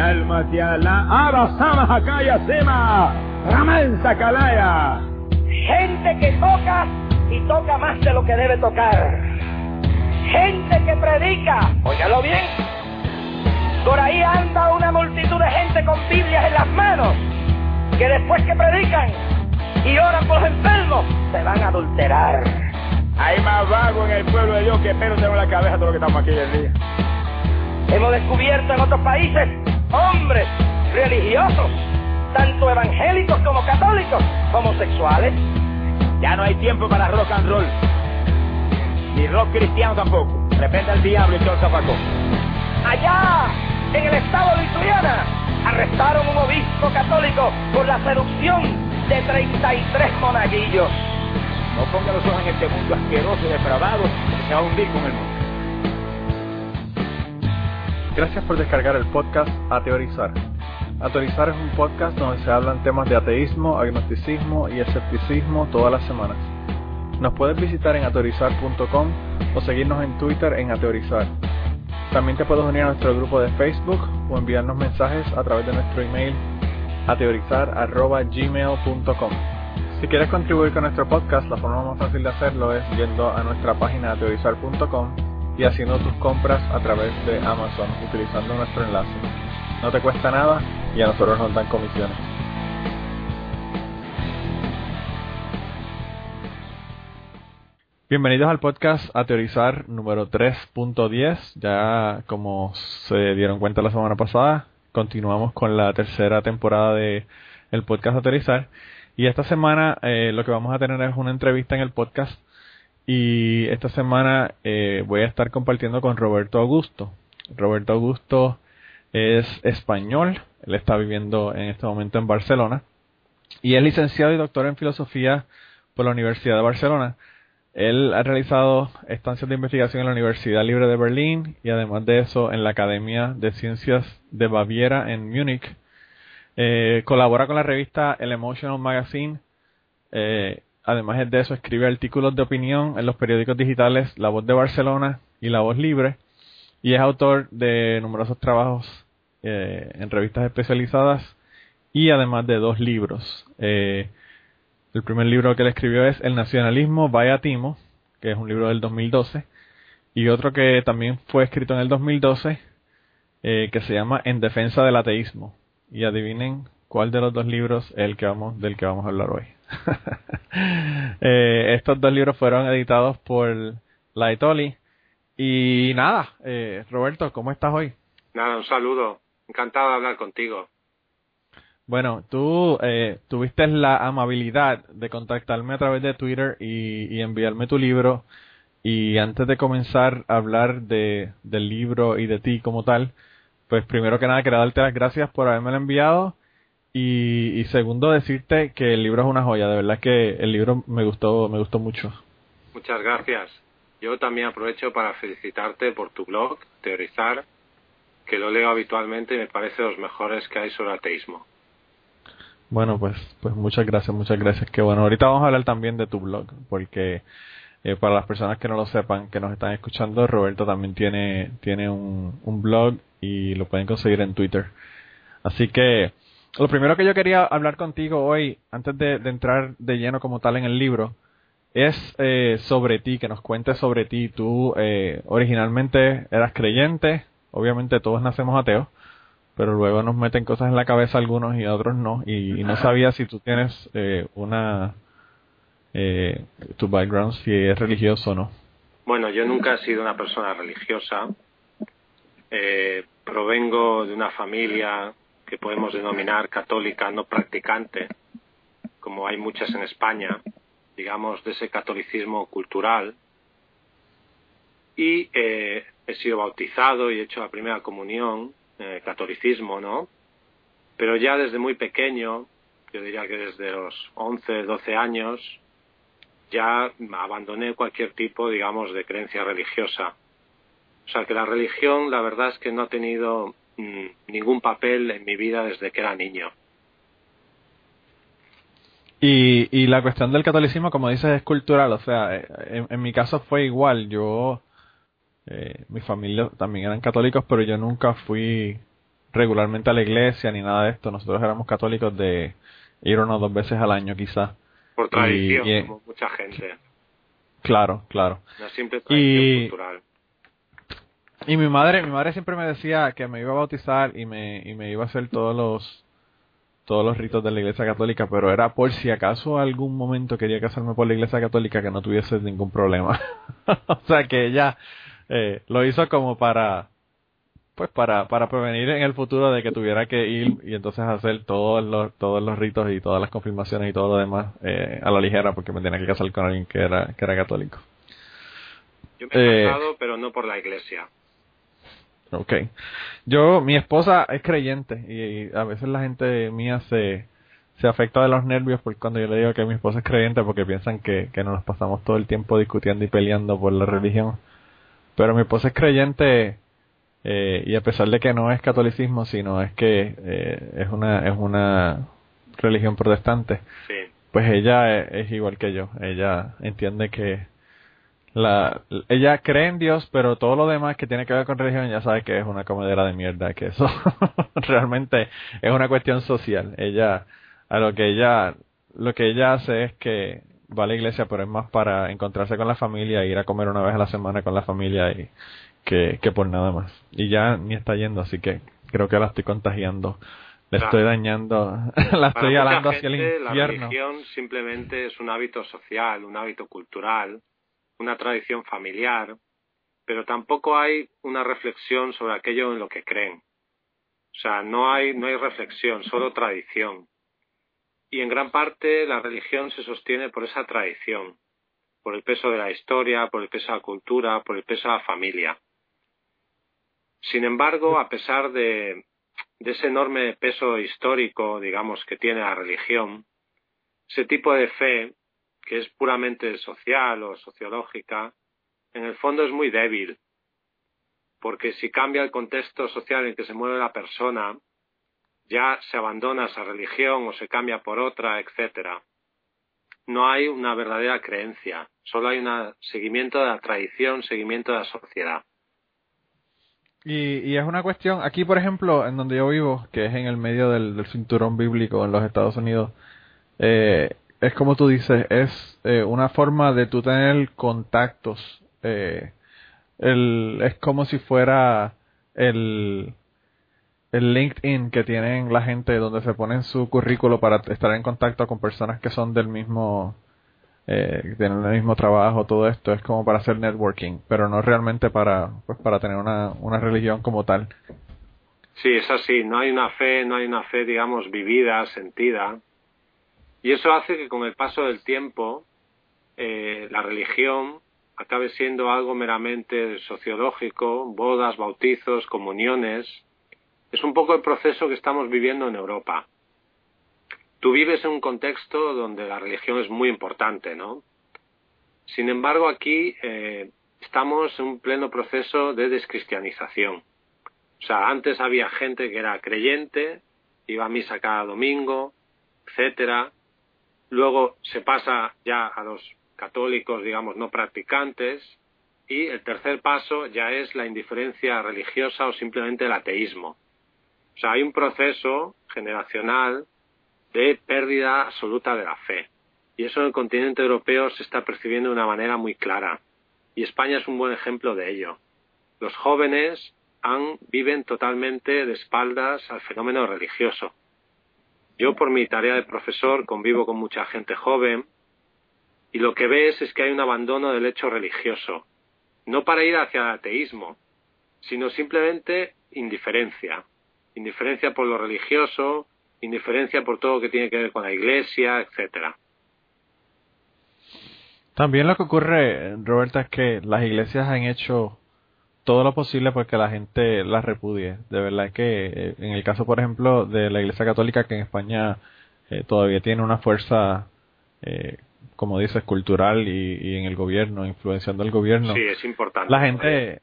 alma te ala, abasama hakaya sema, ramansa kalaya. Gente que toca y toca más de lo que debe tocar. Gente que predica, óigalo bien. Por ahí anda una multitud de gente con Biblias en las manos, que después que predican y oran por los enfermos, se van a adulterar. Hay más vago en el pueblo de Dios que pero tengo en la cabeza todo lo que estamos aquí el día. Hemos descubierto en otros países hombres religiosos, tanto evangélicos como católicos, homosexuales. Ya no hay tiempo para rock and roll. Ni rock cristiano tampoco. Repente al diablo y todo el zapacón. Allá, en el estado de Lituania, arrestaron un obispo católico por la seducción de 33 monaguillos. No ponga los ojos en este mundo asqueroso y depravado que se va a hundir el mundo. Gracias por descargar el podcast A Teorizar. A Teorizar es un podcast donde se hablan temas de ateísmo, agnosticismo y escepticismo todas las semanas. Nos puedes visitar en ateorizar.com o seguirnos en Twitter en Ateorizar. También te puedes unir a nuestro grupo de Facebook o enviarnos mensajes a través de nuestro email ateorizar.gmail.com. Si quieres contribuir con nuestro podcast, la forma más fácil de hacerlo es yendo a nuestra página ateorizar.com y haciendo tus compras a través de Amazon utilizando nuestro enlace. No te cuesta nada y a nosotros nos dan comisiones. Bienvenidos al podcast A Teorizar número 3.10. Ya como se dieron cuenta la semana pasada, continuamos con la tercera temporada de el podcast A Teorizar. Y esta semana eh, lo que vamos a tener es una entrevista en el podcast. Y esta semana eh, voy a estar compartiendo con Roberto Augusto. Roberto Augusto es español, él está viviendo en este momento en Barcelona y es licenciado y doctor en filosofía por la Universidad de Barcelona. Él ha realizado estancias de investigación en la Universidad Libre de Berlín y además de eso en la Academia de Ciencias de Baviera en Múnich. Eh, colabora con la revista El Emotional Magazine. Eh, además de eso escribe artículos de opinión en los periódicos digitales La Voz de Barcelona y La Voz Libre y es autor de numerosos trabajos eh, en revistas especializadas y además de dos libros. Eh, el primer libro que él escribió es El nacionalismo vaya Timo, que es un libro del 2012, y otro que también fue escrito en el 2012, eh, que se llama En defensa del ateísmo. Y adivinen cuál de los dos libros es el que vamos, del que vamos a hablar hoy. eh, estos dos libros fueron editados por Laetoli. Y nada, eh, Roberto, ¿cómo estás hoy? Nada, un saludo. Encantado de hablar contigo. Bueno, tú eh, tuviste la amabilidad de contactarme a través de Twitter y, y, enviarme tu libro. Y antes de comenzar a hablar de, del libro y de ti como tal, pues primero que nada quería darte las gracias por haberme enviado. Y, y segundo decirte que el libro es una joya, de verdad que el libro me gustó, me gustó mucho. Muchas gracias. Yo también aprovecho para felicitarte por tu blog, Teorizar, que lo leo habitualmente y me parece de los mejores que hay sobre ateísmo. Bueno, pues, pues muchas gracias, muchas gracias. Que bueno, ahorita vamos a hablar también de tu blog, porque eh, para las personas que no lo sepan, que nos están escuchando, Roberto también tiene, tiene un, un blog y lo pueden conseguir en Twitter. Así que lo primero que yo quería hablar contigo hoy, antes de, entrar de lleno como tal en el libro, es eh, sobre ti, que nos cuentes sobre ti. Tú eh, originalmente eras creyente, obviamente todos nacemos ateos, pero luego nos meten cosas en la cabeza algunos y otros no, y, y no sabía si tú tienes eh, una, eh, tu background, si es religioso o no. Bueno, yo nunca he sido una persona religiosa. Eh, provengo de una familia que podemos denominar católica no practicante, como hay muchas en España, digamos, de ese catolicismo cultural. Y eh, he sido bautizado y he hecho la primera comunión, eh, catolicismo, ¿no? Pero ya desde muy pequeño, yo diría que desde los 11, 12 años, ya abandoné cualquier tipo, digamos, de creencia religiosa. O sea que la religión, la verdad es que no ha tenido ningún papel en mi vida desde que era niño. Y, y la cuestión del catolicismo, como dices, es cultural. O sea, en, en mi caso fue igual. Yo, eh, mi familia también eran católicos, pero yo nunca fui regularmente a la iglesia ni nada de esto. Nosotros éramos católicos de ir unas dos veces al año quizás. Por tradición, como mucha gente. Claro, claro. Una simple tradición cultural. Y mi madre, mi madre siempre me decía que me iba a bautizar y me, y me iba a hacer todos los todos los ritos de la Iglesia Católica, pero era por si acaso algún momento quería casarme por la Iglesia Católica que no tuviese ningún problema. o sea que ella eh, lo hizo como para pues para para prevenir en el futuro de que tuviera que ir y entonces hacer todos los todos los ritos y todas las confirmaciones y todo lo demás eh, a la ligera porque me tenía que casar con alguien que era que era católico. Yo me he eh, casado, pero no por la Iglesia. Ok. Yo, mi esposa es creyente y, a veces la gente mía se, se afecta de los nervios porque cuando yo le digo que mi esposa es creyente porque piensan que, que nos pasamos todo el tiempo discutiendo y peleando por la religión. Pero mi esposa es creyente eh, y a pesar de que no es catolicismo, sino es que eh, es una es una religión protestante, pues ella es igual que yo. Ella entiende que la, ella cree en Dios, pero todo lo demás que tiene que ver con religión ya sabe que es una comedera de mierda, que eso realmente es una cuestión social. Ella, a lo que ella, lo que ella hace es que va a la iglesia, pero es más para encontrarse con la familia, ir a comer una vez a la semana con la familia y que, que por nada más. Y ya ni está yendo, así que creo que la estoy contagiando. Le estoy dañando, la estoy alando hacia el infierno. La religión simplemente es un hábito social, un hábito cultural una tradición familiar, pero tampoco hay una reflexión sobre aquello en lo que creen. O sea, no hay, no hay reflexión, solo tradición. Y en gran parte la religión se sostiene por esa tradición, por el peso de la historia, por el peso de la cultura, por el peso de la familia. Sin embargo, a pesar de, de ese enorme peso histórico, digamos, que tiene la religión, ese tipo de fe que es puramente social o sociológica, en el fondo es muy débil, porque si cambia el contexto social en que se mueve la persona, ya se abandona esa religión o se cambia por otra, etcétera. No hay una verdadera creencia, solo hay un seguimiento de la tradición, seguimiento de la sociedad. Y, es una cuestión, aquí por ejemplo, en donde yo vivo, que es en el medio del, del cinturón bíblico en los Estados Unidos, eh, es como tú dices, es eh, una forma de tú tener contactos. Eh, el, es como si fuera el, el LinkedIn que tienen la gente donde se ponen su currículo para estar en contacto con personas que son del mismo, eh, tienen el mismo trabajo, todo esto es como para hacer networking, pero no realmente para, pues, para tener una, una religión como tal. Sí, es así, no hay una fe, no hay una fe, digamos, vivida, sentida, y eso hace que con el paso del tiempo eh, la religión acabe siendo algo meramente sociológico, bodas, bautizos, comuniones. Es un poco el proceso que estamos viviendo en Europa. Tú vives en un contexto donde la religión es muy importante, ¿no? Sin embargo, aquí eh, estamos en un pleno proceso de descristianización. O sea, antes había gente que era creyente, iba a misa cada domingo, etcétera, Luego se pasa ya a los católicos, digamos, no practicantes. Y el tercer paso ya es la indiferencia religiosa o simplemente el ateísmo. O sea, hay un proceso generacional de pérdida absoluta de la fe. Y eso en el continente europeo se está percibiendo de una manera muy clara. Y España es un buen ejemplo de ello. Los jóvenes han, viven totalmente de espaldas al fenómeno religioso. Yo por mi tarea de profesor convivo con mucha gente joven y lo que ves es que hay un abandono del hecho religioso, no para ir hacia el ateísmo, sino simplemente indiferencia, indiferencia por lo religioso, indiferencia por todo lo que tiene que ver con la iglesia, etcétera. También lo que ocurre, Roberta, es que las iglesias han hecho todo lo posible porque la gente la repudie. De verdad que eh, en el caso, por ejemplo, de la Iglesia Católica, que en España eh, todavía tiene una fuerza, eh, como dices, cultural y, en el gobierno, influenciando el gobierno. Sí, es importante. La gente,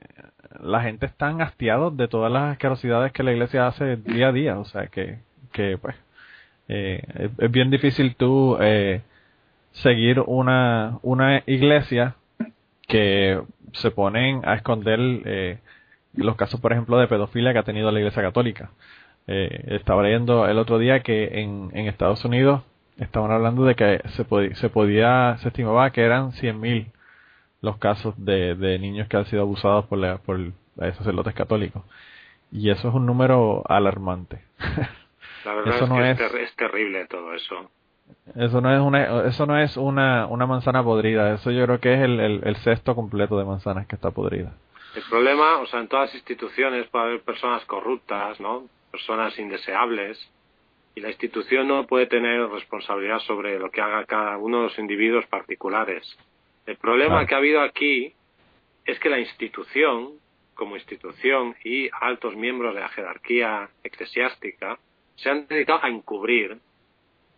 la gente está hastiados de todas las asquerosidades que la Iglesia hace día a día. O sea que, que pues, es, es, bien difícil tú seguir una, una iglesia que se ponen a esconder eh, los casos, por ejemplo, de pedofilia que ha tenido la Iglesia Católica. Eh, estaba leyendo el otro día que en, en Estados Unidos estaban hablando de que se, podía, se podía, se estimaba que eran 100.000 los casos de, de niños que han sido abusados por, la, por sacerdotes católicos. Y eso es un número alarmante. La verdad eso es, no es, es, terrible todo eso. Eso no es una, eso no es una, una manzana podrida, eso yo creo que es el, el, el cesto completo de manzanas que está podrida. El problema, o sea, en todas las instituciones puede haber personas corruptas, ¿no? Personas indeseables, y la institución no puede tener responsabilidad sobre lo que haga cada uno de los individuos particulares. El problema que ha habido aquí es que la institución, como institución y altos miembros de la jerarquía eclesiástica, se han dedicado a encubrir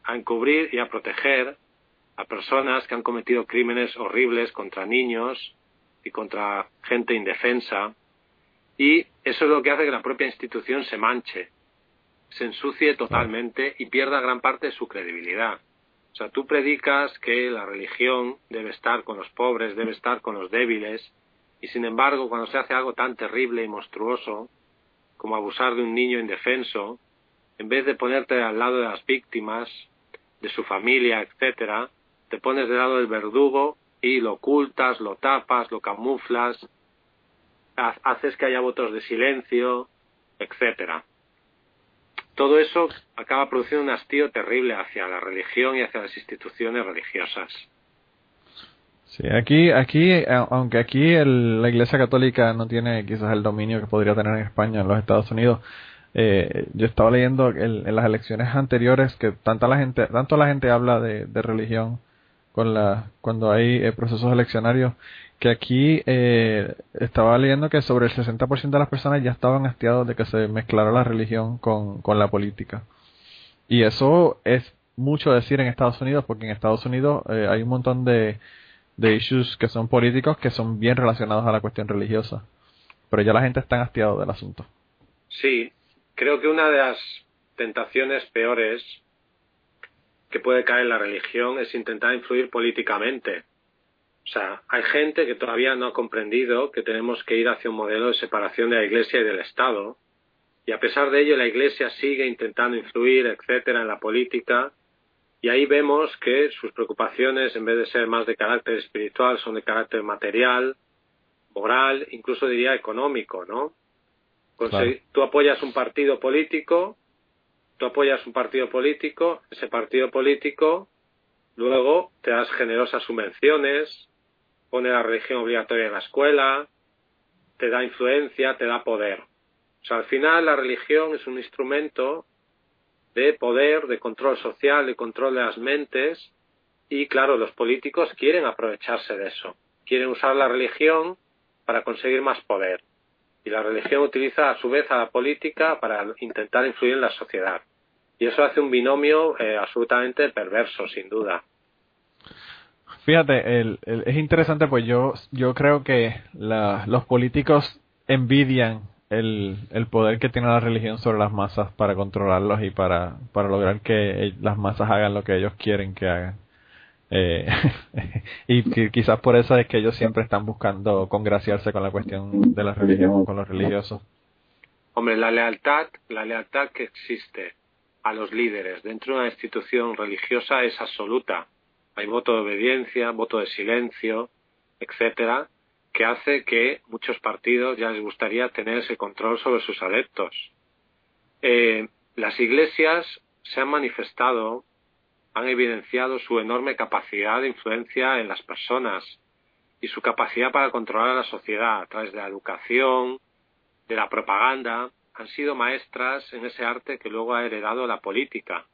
a encubrir y a proteger a personas que han cometido crímenes horribles contra niños y contra gente indefensa. Y eso es lo que hace que la propia institución se manche, se ensucie totalmente y pierda gran parte de su credibilidad. O sea, tú predicas que la religión debe estar con los pobres, debe estar con los débiles, y sin embargo, cuando se hace algo tan terrible y monstruoso como abusar de un niño indefenso, en vez de ponerte al lado de las víctimas, de su familia, etcétera, te pones del lado del verdugo y lo ocultas, lo tapas, lo camuflas, haces que haya votos de silencio, etcétera. Todo eso acaba produciendo un hastío terrible hacia la religión y hacia las instituciones religiosas. Sí, aquí, aquí, aunque aquí la Iglesia Católica no tiene quizás el dominio que podría tener en España, en los Estados Unidos, eh, yo estaba leyendo en las elecciones anteriores que tanta la gente, tanto la gente habla de, religión con la, cuando hay eh, procesos eleccionarios, que aquí eh, estaba leyendo que sobre el 60% de las personas ya estaban hastiados de que se mezclara la religión con, con la política. Y eso es mucho decir en Estados Unidos, porque en Estados Unidos eh, hay un montón de, de issues que son políticos que son bien relacionados a la cuestión religiosa. Pero ya la gente está hastiado del asunto. Sí, Creo que una de las tentaciones peores que puede caer en la religión es intentar influir políticamente. O sea, hay gente que todavía no ha comprendido que tenemos que ir hacia un modelo de separación de la Iglesia y del Estado, y a pesar de ello la Iglesia sigue intentando influir, etcétera, en la política, y ahí vemos que sus preocupaciones, en vez de ser más de carácter espiritual, son de carácter material, moral, incluso diría económico, ¿no? Tú apoyas un partido político, tú apoyas un partido político, ese partido político luego te das generosas subvenciones, pone la religión obligatoria en la escuela, te da influencia, te da poder. O sea, al final la religión es un instrumento de poder, de control social, de control de las mentes y claro, los políticos quieren aprovecharse de eso. Quieren usar la religión para conseguir más poder y la religión utiliza a su vez a la política para intentar influir en la sociedad. Y eso hace un binomio eh, absolutamente perverso, sin duda. Fíjate, el, es interesante, pues yo, yo creo que los políticos envidian el, el poder que tiene la religión sobre las masas para controlarlos y para, para lograr que las masas hagan lo que ellos quieren que hagan. Eh, y quizás por eso es que ellos siempre están buscando congraciarse con la cuestión de la religión, con los religiosos. Hombre, la lealtad, la lealtad que existe a los líderes dentro de una institución religiosa es absoluta. Hay voto de obediencia, voto de silencio, etcétera, que hace que muchos partidos ya les gustaría tener ese control sobre sus adeptos. Eh, las iglesias se han manifestado han evidenciado su enorme capacidad de influencia en las personas y su capacidad para controlar a la sociedad a través de la educación, de la propaganda, han sido maestras en ese arte que luego ha heredado la política.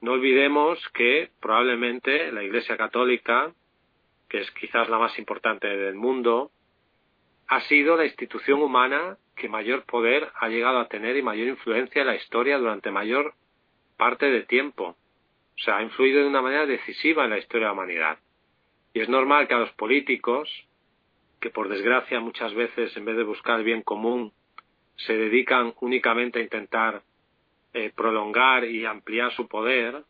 No olvidemos que probablemente la Iglesia Católica, que es quizás la más importante del mundo, ha sido la institución humana que mayor poder ha llegado a tener y mayor influencia en la historia durante mayor parte de tiempo. O sea, ha influido de una manera decisiva en la historia de la humanidad. Y es normal que a los políticos, que por desgracia muchas veces en vez de buscar el bien común, se dedican únicamente a intentar eh, prolongar y ampliar su poder,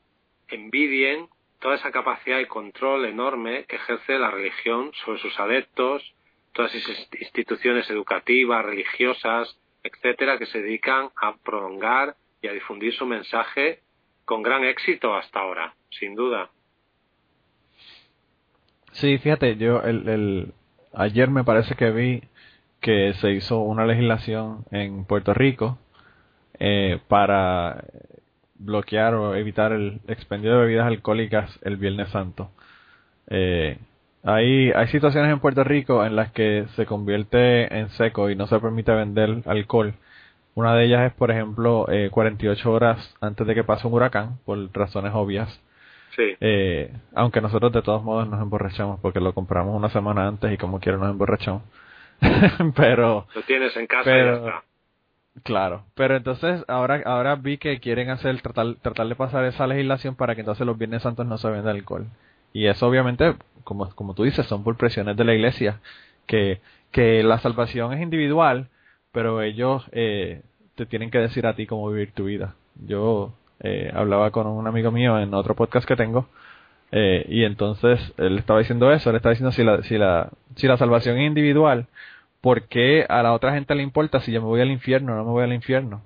envidien toda esa capacidad de control enorme que ejerce la religión sobre sus adeptos todas esas instituciones educativas, religiosas, etcétera, que se dedican a prolongar y a difundir su mensaje con gran éxito hasta ahora, sin duda. Sí, fíjate, yo el, el, ayer me parece que vi que se hizo una legislación en Puerto Rico eh, para bloquear o evitar el expendio de bebidas alcohólicas el Viernes Santo. Eh, hay, hay situaciones en Puerto Rico en las que se convierte en seco y no se permite vender alcohol. Una de ellas es, por ejemplo, eh, 48 horas antes de que pase un huracán, por razones obvias. Sí. Eh, aunque nosotros de todos modos nos emborrachamos porque lo compramos una semana antes y como quiera nos emborrachamos. pero... Lo tienes en casa y ya está. Claro, pero entonces ahora ahora vi que quieren hacer tratar, tratar de pasar esa legislación para que entonces los Viernes Santos no se venda alcohol. Y eso obviamente, como, como tú dices, son por presiones de la iglesia, que, que la salvación es individual, pero ellos eh, te tienen que decir a ti cómo vivir tu vida. Yo eh, hablaba con un amigo mío en otro podcast que tengo, eh, y entonces él estaba diciendo eso, él estaba diciendo si la, si la, si la salvación es individual, ¿por qué a la otra gente le importa si yo me voy al infierno o no me voy al infierno?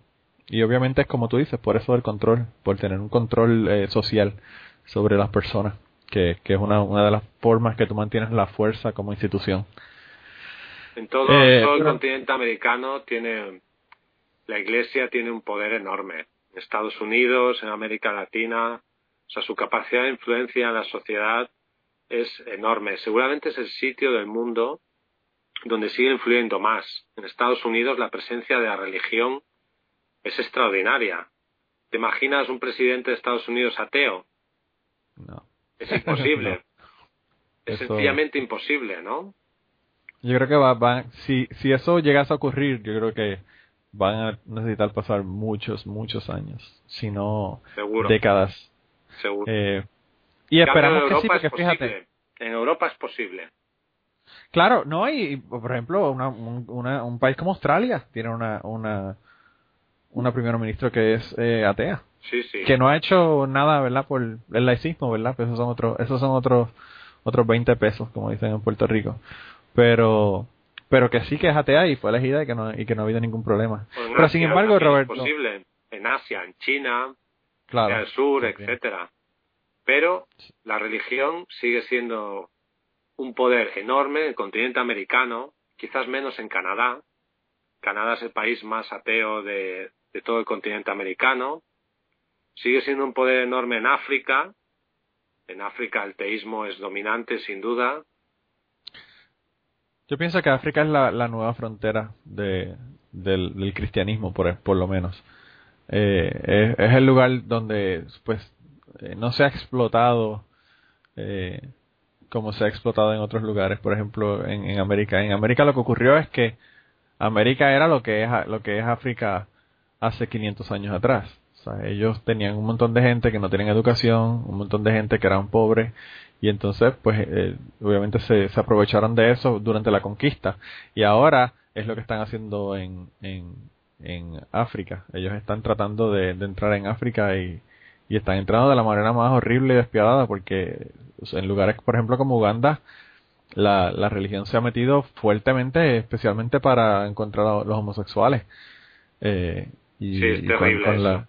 Y obviamente es como tú dices, por eso el control, por tener un control eh, social sobre las personas, que, que es una, una de las formas que tú mantienes la fuerza como institución. En todo, Eh, todo el pero- continente americano tiene, la Iglesia tiene un poder enorme. En Estados Unidos, en América Latina, o sea, su capacidad de influencia en la sociedad es enorme. Seguramente es el sitio del mundo donde sigue influyendo más. En Estados Unidos la presencia de la religión es extraordinaria. ¿Te imaginas un presidente de Estados Unidos ateo? No. Es imposible. No. Es sencillamente imposible, ¿no? Yo creo que va, va- si, si eso llegase a ocurrir, yo creo que van a necesitar pasar muchos, muchos años, si no Seguro. décadas. Seguro. Eh, y esperamos que sí, porque fíjate. En Europa es posible. claro, no, y por ejemplo, una, un, una- un país como Australia tiene una, una, una primer ministro que es eh, atea, Sí, sí. que no ha hecho nada, ¿verdad? Por el laicismo, ¿verdad? Pues esos son otros, esos son otros, otros 20 pesos, como dicen en Puerto Rico. Pero, pero que sí que es atea y fue elegida y que no, y que no ha habido ningún problema. Pues Pero sin Asia embargo, Roberto, Es posible. En Asia, en China, claro, en el sur, etcétera. Pero la religión sigue siendo un poder enorme en el continente americano, quizás menos en Canadá. Canadá es el país más ateo de, de todo el continente americano. Sigue siendo un poder enorme en África. En África el teísmo es dominante, sin duda. Yo pienso que África es la, nueva frontera de, del, del cristianismo, por, por lo menos. Eh, es, es el lugar donde pues eh, no se ha explotado eh, como se ha explotado en otros lugares, por ejemplo en, en América. En América lo que ocurrió es que América era lo que es lo que es África hace 500 años atrás. O sea, ellos tenían un montón de gente que no tenían educación, un montón de gente que eran pobres y entonces pues eh, obviamente se, se aprovecharon de eso durante la conquista y ahora es lo que están haciendo en, en, en África. Ellos están tratando de, de entrar en África y, y están entrando de la manera más horrible y despiadada porque en lugares, por ejemplo, como Uganda, la, la religión se ha metido fuertemente, especialmente para encontrar a los homosexuales. Eh, y, Sí, es y con- terrible con eso. la-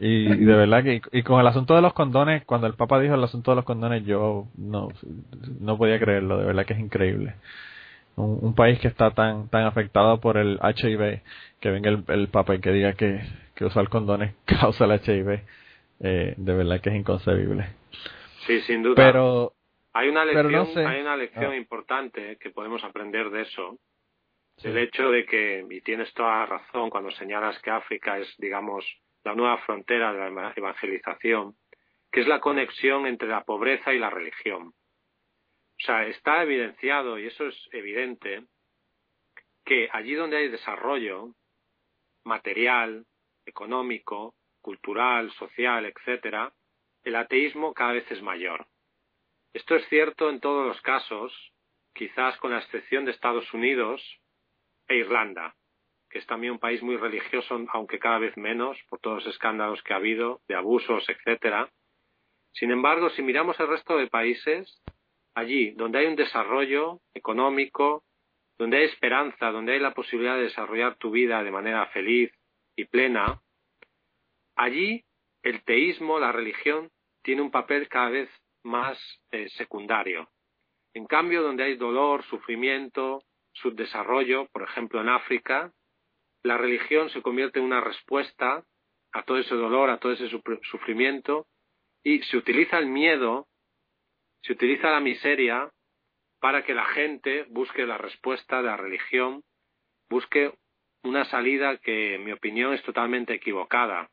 y, y de verdad que, y con el asunto de los condones, cuando el Papa dijo el asunto de los condones, yo no, no podía creerlo, de verdad que es increíble. Un, un país que está tan, tan afectado por el HIV, que venga el, el Papa y que diga que, que usar condones causa el HIV, eh, de verdad que es inconcebible. Sí, sin duda. Pero, Hay una lección, no sé. hay una lección Ah. importante que podemos aprender de eso. Sí. El hecho de que, y tienes toda razón cuando señalas que África es, digamos, la nueva frontera de la eva- evangelización, que es la conexión entre la pobreza y la religión. O sea, está evidenciado, y eso es evidente, que allí donde hay desarrollo material, económico, cultural, social, etcétera, el ateísmo cada vez es mayor. Esto es cierto en todos los casos, quizás con la excepción de Estados Unidos e Irlanda, que es también un país muy religioso, aunque cada vez menos, por todos los escándalos que ha habido, de abusos, etcétera. Sin embargo, si miramos el resto de países, allí donde hay un desarrollo económico, donde hay esperanza, donde hay la posibilidad de desarrollar tu vida de manera feliz y plena, allí el teísmo, la religión, tiene un papel cada vez más eh, secundario. En cambio, donde hay dolor, sufrimiento, subdesarrollo, por ejemplo en África, la religión se convierte en una respuesta a todo ese dolor, a todo ese sufrimiento, y se utiliza el miedo, se utiliza la miseria para que la gente busque la respuesta de la religión, busque una salida que, en mi opinión, es totalmente equivocada.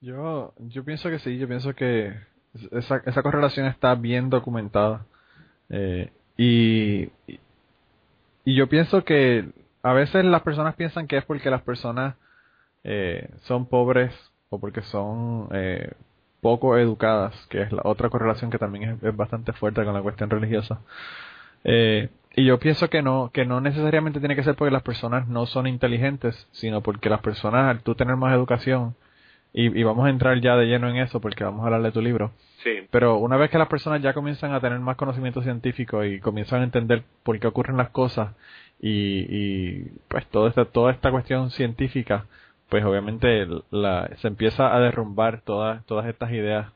Yo, yo pienso que sí, yo pienso que esa, esa correlación está bien documentada. Eh, y, y yo pienso que a veces las personas piensan que es porque las personas eh, son pobres o porque son eh, poco educadas, que es la otra correlación que también es, bastante fuerte con la cuestión religiosa. y yo pienso que no, que no necesariamente tiene que ser porque las personas no son inteligentes, sino porque las personas, al tú tener más educación, y, vamos a entrar ya de lleno en eso porque vamos a hablar de tu libro. Sí. Pero una vez que las personas ya comienzan a tener más conocimiento científico y comienzan a entender por qué ocurren las cosas y, pues toda esta, toda esta cuestión científica, pues obviamente la, se empieza a derrumbar todas, todas estas ideas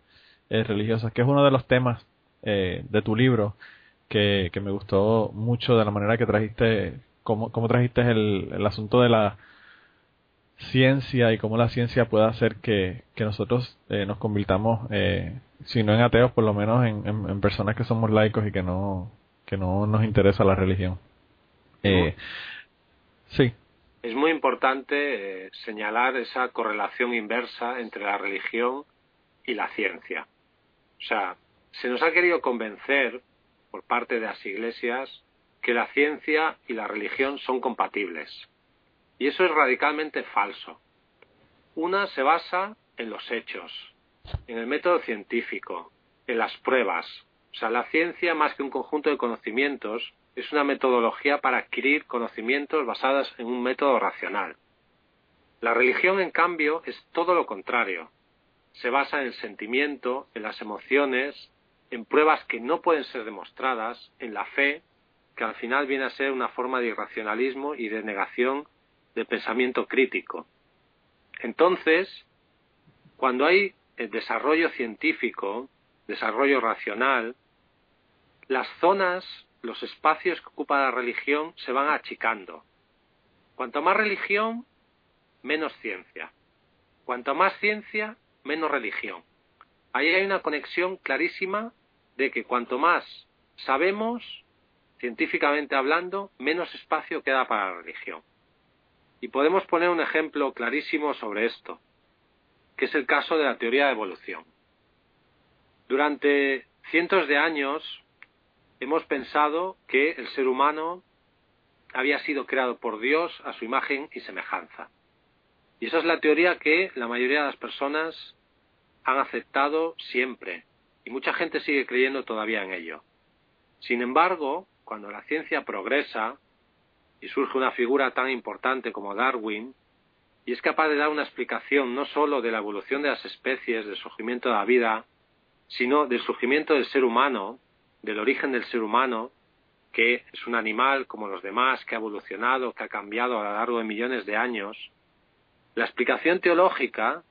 eh, religiosas, que es uno de los temas eh, de tu libro que, que me gustó mucho de la manera que trajiste, cómo, cómo trajiste el, el asunto de la ciencia y cómo la ciencia puede hacer que, nosotros eh, nos convirtamos, eh, si no en ateos, por lo menos en, personas que somos laicos y que no, que no nos interesa la religión. Eh, sí. Es muy importante señalar esa correlación inversa entre la religión y la ciencia. O sea, se nos ha querido convencer por parte de las iglesias que la ciencia y la religión son compatibles y eso es radicalmente falso. Una se basa en los hechos, en el método científico, en las pruebas. O sea, la ciencia, más que un conjunto de conocimientos, es una metodología para adquirir conocimientos basados en un método racional. La religión, en cambio, es todo lo contrario. Se basa en el sentimiento, en las emociones, en pruebas que no pueden ser demostradas, en la fe, que al final viene a ser una forma de irracionalismo y de negación de pensamiento crítico. Entonces, cuando hay desarrollo científico, desarrollo racional, las zonas, los espacios que ocupa la religión se van achicando. Cuanto más religión, menos ciencia. Cuanto más ciencia, menos religión. Ahí hay una conexión clarísima de que cuanto más sabemos, científicamente hablando, menos espacio queda para la religión. Y podemos poner un ejemplo clarísimo sobre esto, que es el caso de la teoría de evolución. Durante cientos de años hemos pensado que el ser humano había sido creado por Dios a su imagen y semejanza. Y esa es la teoría que la mayoría de las personas han aceptado siempre, y mucha gente sigue creyendo todavía en ello. Sin embargo, cuando la ciencia progresa, y surge una figura tan importante como Darwin, y es capaz de dar una explicación no sólo de la evolución de las especies, del surgimiento de la vida, sino del surgimiento del ser humano, del origen del ser humano, que es un animal como los demás, que ha evolucionado, que ha cambiado a lo largo de millones de años. La explicación teológica,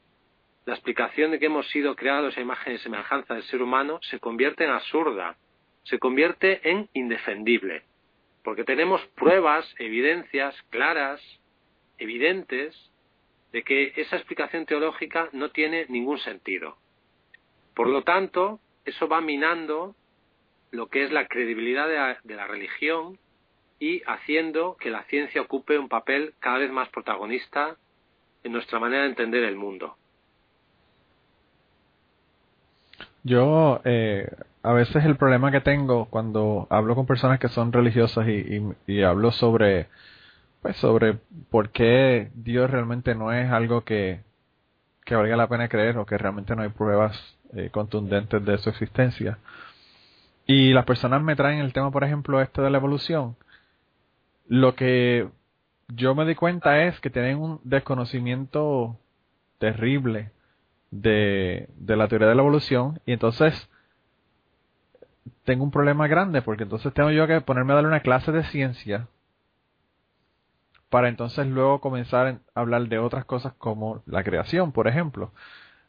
la explicación de que hemos sido creados a imagen y semejanza del ser humano, se convierte en absurda, se convierte en indefendible porque tenemos pruebas, evidencias claras, evidentes, de que esa explicación teológica no tiene ningún sentido. Por lo tanto, eso va minando lo que es la credibilidad de la, religión y haciendo que la ciencia ocupe un papel cada vez más protagonista en nuestra manera de entender el mundo. Yo, eh, a veces el problema que tengo cuando hablo con personas que son religiosas y, y, hablo sobre, pues sobre por qué Dios realmente no es algo que, valga la pena creer o que realmente no hay pruebas eh, contundentes de su existencia. Y las personas me traen el tema, por ejemplo, este de la evolución. Lo que yo me di cuenta es que tienen un desconocimiento terrible de la teoría de la evolución y entonces tengo un problema grande porque entonces tengo yo que ponerme a darle una clase de ciencia para entonces luego comenzar a hablar de otras cosas como la creación, por ejemplo.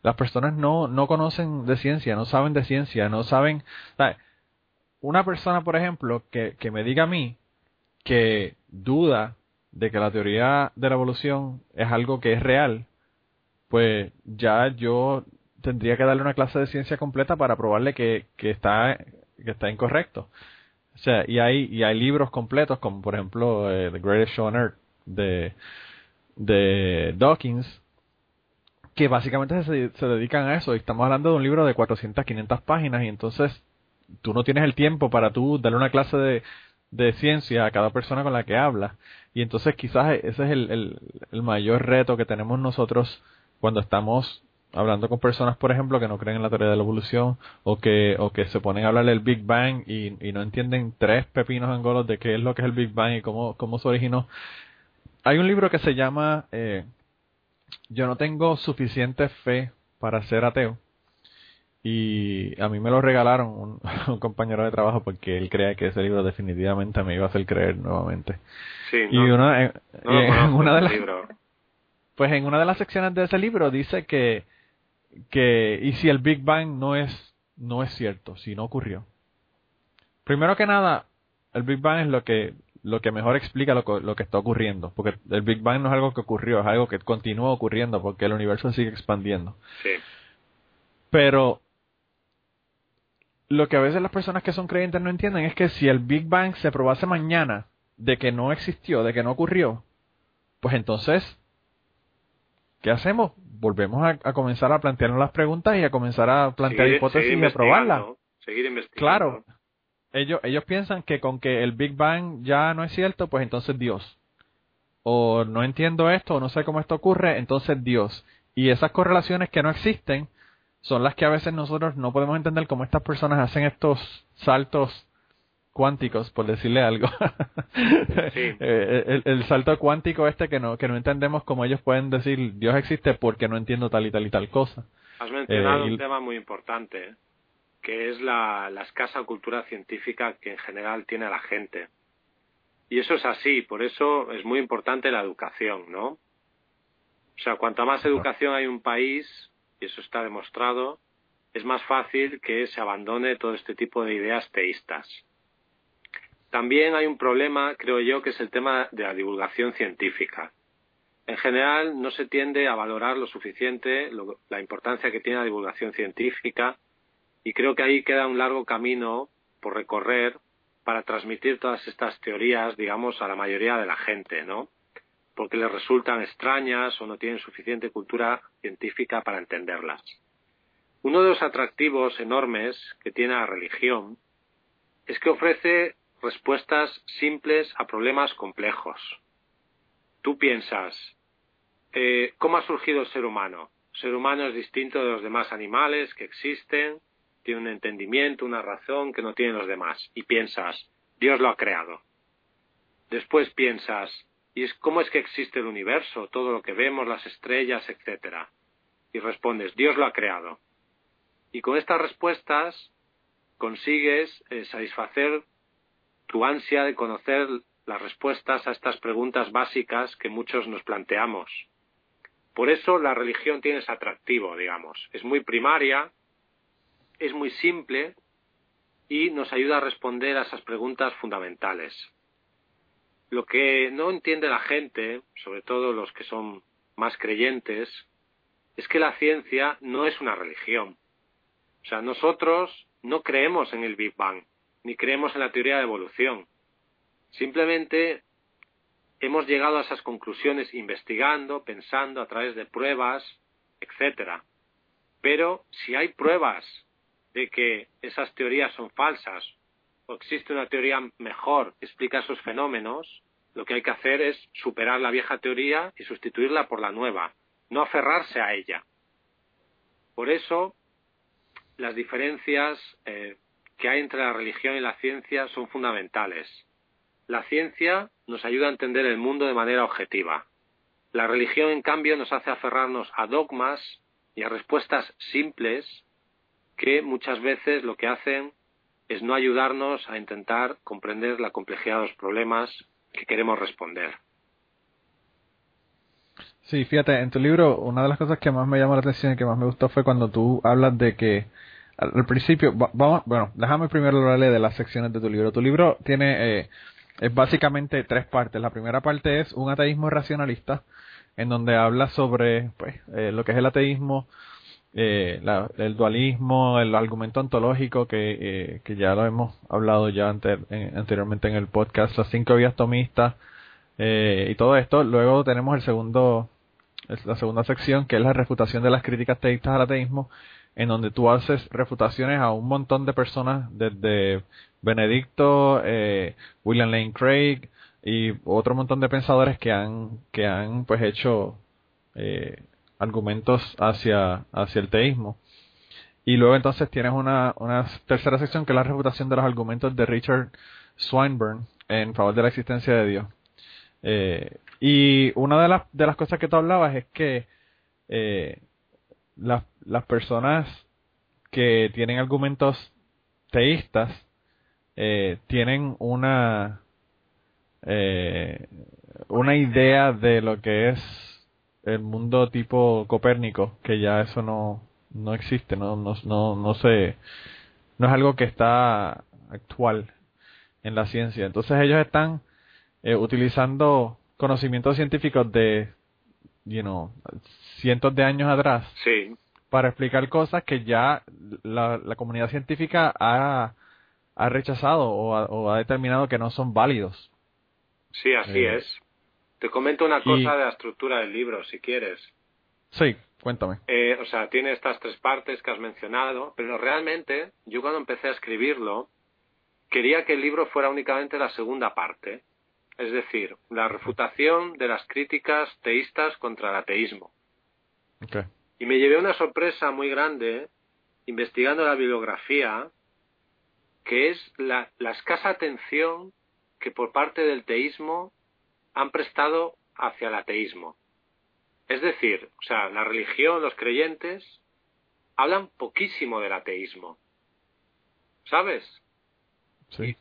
Las personas no, no conocen de ciencia, no saben de ciencia, no saben... Una persona, por ejemplo, que, que me diga a mí que duda de que la teoría de la evolución es algo que es real, pues ya yo tendría que darle una clase de ciencia completa para probarle que, que está que está incorrecto. O sea, y hay y hay libros completos como por ejemplo eh, The Greatest Show on Earth de de Dawkins que básicamente se, se dedican a eso. Y estamos hablando de un libro de 400, 500 páginas y entonces tú no tienes el tiempo para tú darle una clase de, de ciencia a cada persona con la que hablas. Y entonces quizás ese es el, el, el mayor reto que tenemos nosotros cuando estamos hablando con personas, por ejemplo, que no creen en la teoría de la evolución o que, o que se ponen a hablar del Big Bang y, y no entienden tres pepinos en golos de qué es lo que es el Big Bang y cómo, cómo se originó. Hay un libro que se llama eh, Yo no tengo suficiente fe para ser ateo y a mí me lo regalaron un, un, compañero de trabajo porque él creía que ese libro definitivamente me iba a hacer creer nuevamente. Sí, y una, en, no en una de las libro. pues en una de las secciones de ese libro dice que que y si el Big Bang no es no es cierto, si no ocurrió. Primero que nada, el Big Bang es lo que lo que mejor explica lo, lo que está ocurriendo, porque el Big Bang no es algo que ocurrió, es algo que continúa ocurriendo porque el universo sigue expandiendo. Sí. Pero lo que a veces las personas que son creyentes no entienden es que si el Big Bang se probase mañana de que no existió, de que no ocurrió, pues entonces, ¿qué hacemos? Volvemos a, a comenzar a plantearnos las preguntas y a comenzar a plantear Seguir- hipótesis seguir y a probarlas. Seguir investigando. Claro. Ellos, ellos piensan que con que el Big Bang ya no es cierto, pues entonces Dios. O no entiendo esto, o no sé cómo esto ocurre, entonces Dios. Y esas correlaciones que no existen son las que a veces nosotros no podemos entender cómo estas personas hacen estos saltos cuánticos, por decirle algo. Sí. Eh, el, el salto cuántico este que no, que no entendemos cómo ellos pueden decir Dios existe porque no entiendo tal y tal y tal cosa. Has mencionado Eh, y- un tema muy importante, que es la, la escasa cultura científica que en general tiene la gente. Y eso es así, por eso es muy importante la educación, ¿no? O sea, cuanta más educación hay un país, y eso está demostrado, es más fácil que se abandone todo este tipo de ideas teístas. También hay un problema, creo yo, que es el tema de la divulgación científica. En general, no se tiende a valorar lo suficiente la importancia que tiene la divulgación científica y creo que ahí queda un largo camino por recorrer para transmitir todas estas teorías, digamos, a la mayoría de la gente, ¿no? Porque les resultan extrañas o no tienen suficiente cultura científica para entenderlas. Uno de los atractivos enormes que tiene la religión es que ofrece respuestas simples a problemas complejos. Tú piensas, eh, ¿cómo ha surgido el ser humano? El ser humano es distinto de los demás animales que existen, tiene un entendimiento, una razón que no tienen los demás. Y piensas, Dios lo ha creado. Después piensas, ¿y cómo es que existe el universo, todo lo que vemos, las estrellas, etcétera? Y respondes, Dios lo ha creado. Y con estas respuestas consigues eh, satisfacer tu ansia de conocer las respuestas a estas preguntas básicas que muchos nos planteamos. Por eso la religión tiene ese atractivo, digamos. Es muy primaria, es muy simple y nos ayuda a responder a esas preguntas fundamentales. Lo que no entiende la gente, sobre todo los que son más creyentes, es que la ciencia no es una religión. O sea, nosotros no creemos en el Big Bang, ni creemos en la teoría de evolución. Simplemente hemos llegado a esas conclusiones investigando, pensando a través de pruebas, etcétera. Pero si hay pruebas de que esas teorías son falsas o existe una teoría mejor que explica esos fenómenos, lo que hay que hacer es superar la vieja teoría y sustituirla por la nueva, no aferrarse a ella. Por eso, las diferencias eh, que hay entre la religión y la ciencia son fundamentales. La ciencia nos ayuda a entender el mundo de manera objetiva. La religión, en cambio, nos hace aferrarnos a dogmas y a respuestas simples que muchas veces lo que hacen es no ayudarnos a intentar comprender la complejidad de los problemas que queremos responder. Sí, fíjate, en tu libro una de las cosas que más me llamó la atención y que más me gustó fue cuando tú hablas de que al, principio, vamos, bueno, déjame primero hablarle de las secciones de tu libro. Tu libro tiene eh, es básicamente tres partes. La primera parte es un ateísmo racionalista, en donde habla sobre pues, eh, lo que es el ateísmo, eh, el dualismo, el argumento ontológico, que, eh, que ya lo hemos hablado ya anteriormente en el podcast, las cinco vías tomistas y todo esto. Luego tenemos el segundo, la segunda sección, que es la refutación de las críticas teístas al ateísmo, en donde tú haces refutaciones a un montón de personas, desde Benedicto, eh, William Lane Craig y otro montón de pensadores que han, que han pues hecho eh, argumentos hacia, hacia el teísmo. Y luego entonces tienes una, una tercera sección que es la refutación de los argumentos de Richard Swinburne en favor de la existencia de Dios. Eh, y una de las, de las cosas que tú hablabas es que las, las personas que tienen argumentos teístas eh, tienen una eh, una idea de lo que es el mundo tipo Copérnico que ya eso no no existe no no no no se no es algo que está actual en la ciencia. Entonces ellos están eh, utilizando conocimientos científicos de you know, cientos de años atrás sí. para explicar cosas que ya la, la comunidad científica ha, ha rechazado o ha, determinado que no son válidos. Sí, así eh, es. Te comento una cosa de la estructura del libro, si quieres. Sí, cuéntame. Eh, o sea, tiene estas tres partes que has mencionado, pero realmente yo cuando empecé a escribirlo quería que el libro fuera únicamente la segunda parte, es decir, la refutación de las críticas teístas contra el ateísmo. Y me llevé una sorpresa muy grande investigando la bibliografía, que es la, la escasa atención que por parte del teísmo han prestado hacia el ateísmo. Es decir, o sea, la religión, los creyentes, hablan poquísimo del ateísmo. ¿Sabes?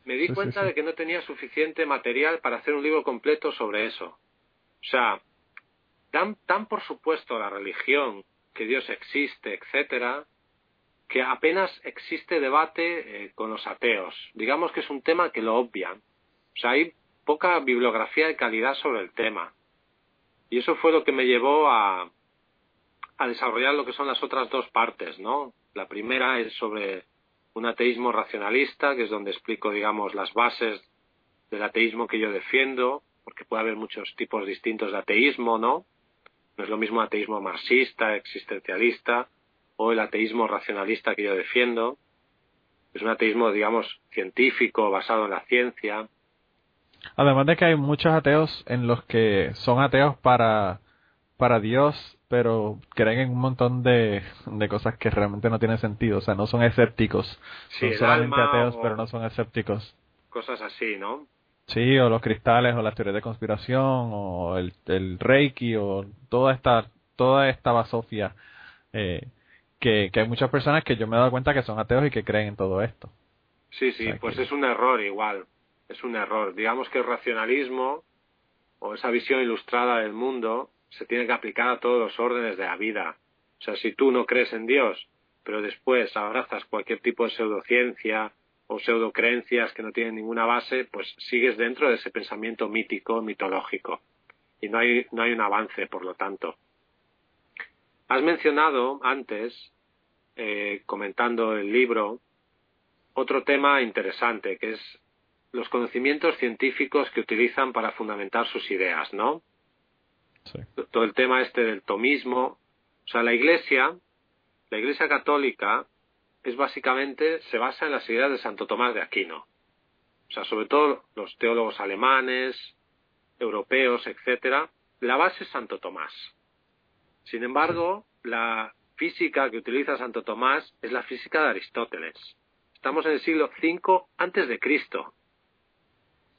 Me di cuenta de que no tenía suficiente material para hacer un libro completo sobre eso. O sea, dan, tan por supuesto la religión, que Dios existe, etcétera, que apenas existe debate eh, con los ateos. Digamos que es un tema que lo obvian. O sea, hay poca bibliografía de calidad sobre el tema. Y eso fue lo que me llevó a, a desarrollar lo que son las otras dos partes, ¿no? La primera es sobre un ateísmo racionalista, que es donde explico, digamos, las bases del ateísmo que yo defiendo, porque puede haber muchos tipos distintos de ateísmo, ¿no? No es lo mismo ateísmo marxista, existencialista, o el ateísmo racionalista que yo defiendo. Es un ateísmo, digamos, científico, basado en la ciencia. Además de que hay muchos ateos en los que son ateos para, para Dios pero creen en un montón de, de cosas que realmente no tienen sentido, o sea, no son escépticos, son solamente ateos, pero no son escépticos. Cosas así, ¿no? Sí, o los cristales, o las teorías de conspiración, o el, el reiki, o toda esta, toda esta basofia, eh, que, que hay muchas personas que yo me he dado cuenta que son ateos y que creen en todo esto. Sí, sí, pues es un error igual, es un error. Digamos que el racionalismo, o esa visión ilustrada del mundo, se tiene que aplicar a todos los órdenes de la vida. O sea, si tú no crees en Dios, pero después abrazas cualquier tipo de pseudociencia o pseudocreencias que no tienen ninguna base, pues sigues dentro de ese pensamiento mítico, mitológico. Y no hay, no hay un avance, por lo tanto. Has mencionado antes, eh, comentando el libro, otro tema interesante, que es los conocimientos científicos que utilizan para fundamentar sus ideas, ¿no? Todo el tema este del tomismo. O sea, la Iglesia, la Iglesia católica, es básicamente, se basa en las ideas de Santo Tomás de Aquino. O sea, sobre todo los teólogos alemanes, europeos, etcétera, la base es Santo Tomás. Sin embargo, la física que utiliza Santo Tomás es la física de Aristóteles. Estamos en el siglo V antes de Cristo.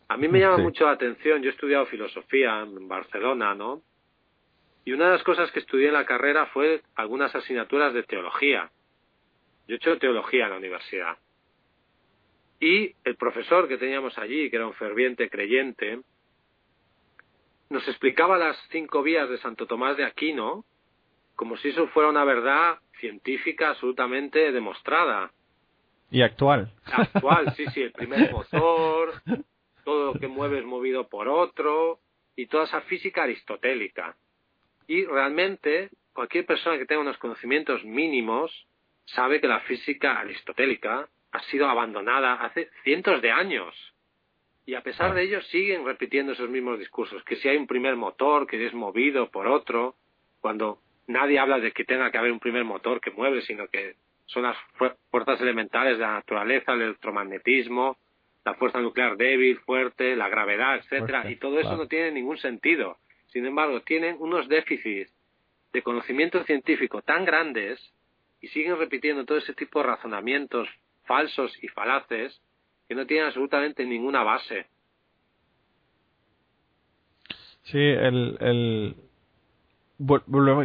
A mí me llama mucho la atención, yo he estudiado filosofía en Barcelona, ¿no? Y una de las cosas que estudié en la carrera fue algunas asignaturas de teología. Yo he hecho teología en la universidad. Y el profesor que teníamos allí, que era un ferviente creyente, nos explicaba las cinco vías de Santo Tomás de Aquino como si eso fuera una verdad científica absolutamente demostrada. Y actual. Actual, sí, sí, el primer motor, todo lo que mueve es movido por otro, y toda esa física aristotélica. Y realmente cualquier persona que tenga unos conocimientos mínimos sabe que la física aristotélica ha sido abandonada hace cientos de años. Y a pesar de ello siguen repitiendo esos mismos discursos, que si hay un primer motor que es movido por otro, cuando nadie habla de que tenga que haber un primer motor que mueve, sino que son las fuerzas elementales de la naturaleza, el electromagnetismo, la fuerza nuclear débil, fuerte, la gravedad, etcétera, y todo eso no tiene ningún sentido. Sin embargo, tienen unos déficits de conocimiento científico tan grandes y siguen repitiendo todo ese tipo de razonamientos falsos y falaces que no tienen absolutamente ninguna base. Sí, el,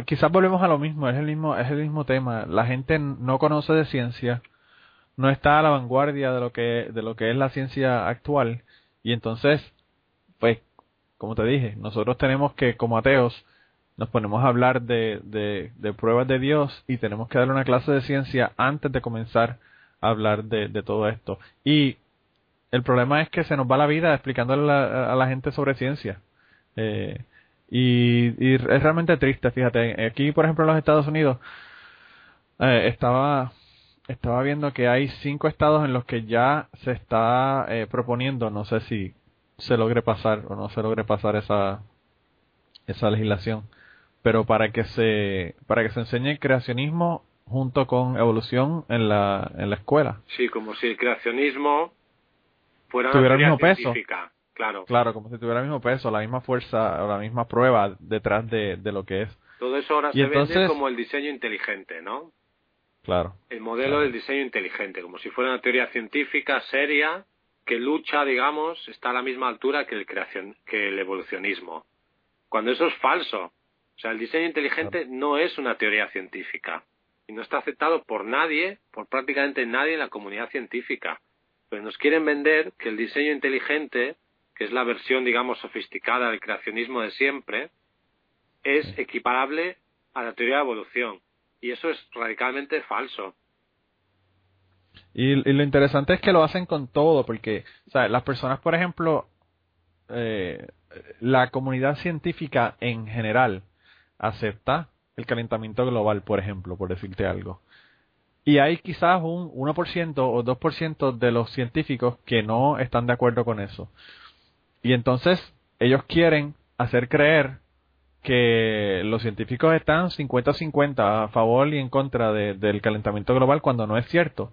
quizás volvemos a lo mismo, es el mismo, es el mismo tema. La gente no conoce de ciencia, no está a la vanguardia de lo que, de lo que es la ciencia actual, y entonces, pues, como te dije, nosotros tenemos que, como ateos, nos ponemos a hablar de, de, pruebas de Dios y tenemos que darle una clase de ciencia antes de comenzar a hablar de, de todo esto. Y el problema es que se nos va la vida explicándole a la, gente sobre ciencia. Eh, y, es realmente triste, fíjate. Aquí, por ejemplo, en los Estados Unidos, eh, estaba estaba viendo que hay cinco estados en los que ya se está eh, proponiendo, no sé si se logre pasar o no se logre pasar esa esa legislación, pero para que se para que se enseñe creacionismo junto con evolución en la en la escuela. Sí, como si el creacionismo fuera tuviera el mismo peso. Claro. Claro, como si tuviera el mismo peso, la misma fuerza o la misma prueba detrás de, lo que es. Todo eso ahora se vende como el diseño inteligente, ¿no? Claro. El modelo del diseño inteligente, como si fuera una teoría científica seria que lucha, digamos, está a la misma altura que el creación, que el evolucionismo. Cuando eso es falso. O sea, el diseño inteligente no es una teoría científica y no está aceptado por nadie, por prácticamente nadie en la comunidad científica. Pero nos quieren vender que el diseño inteligente que es la versión, digamos, sofisticada del creacionismo de siempre, es equiparable a la teoría de evolución. Y eso es radicalmente falso. Y, lo interesante es que lo hacen con todo, porque las personas, por ejemplo, eh, la comunidad científica en general acepta el calentamiento global, por ejemplo, por decirte algo. Y hay quizás un 1% o 2% de los científicos que no están de acuerdo con eso. Y entonces ellos quieren hacer creer que los científicos están 50-50 a favor y en contra del calentamiento global cuando no es cierto.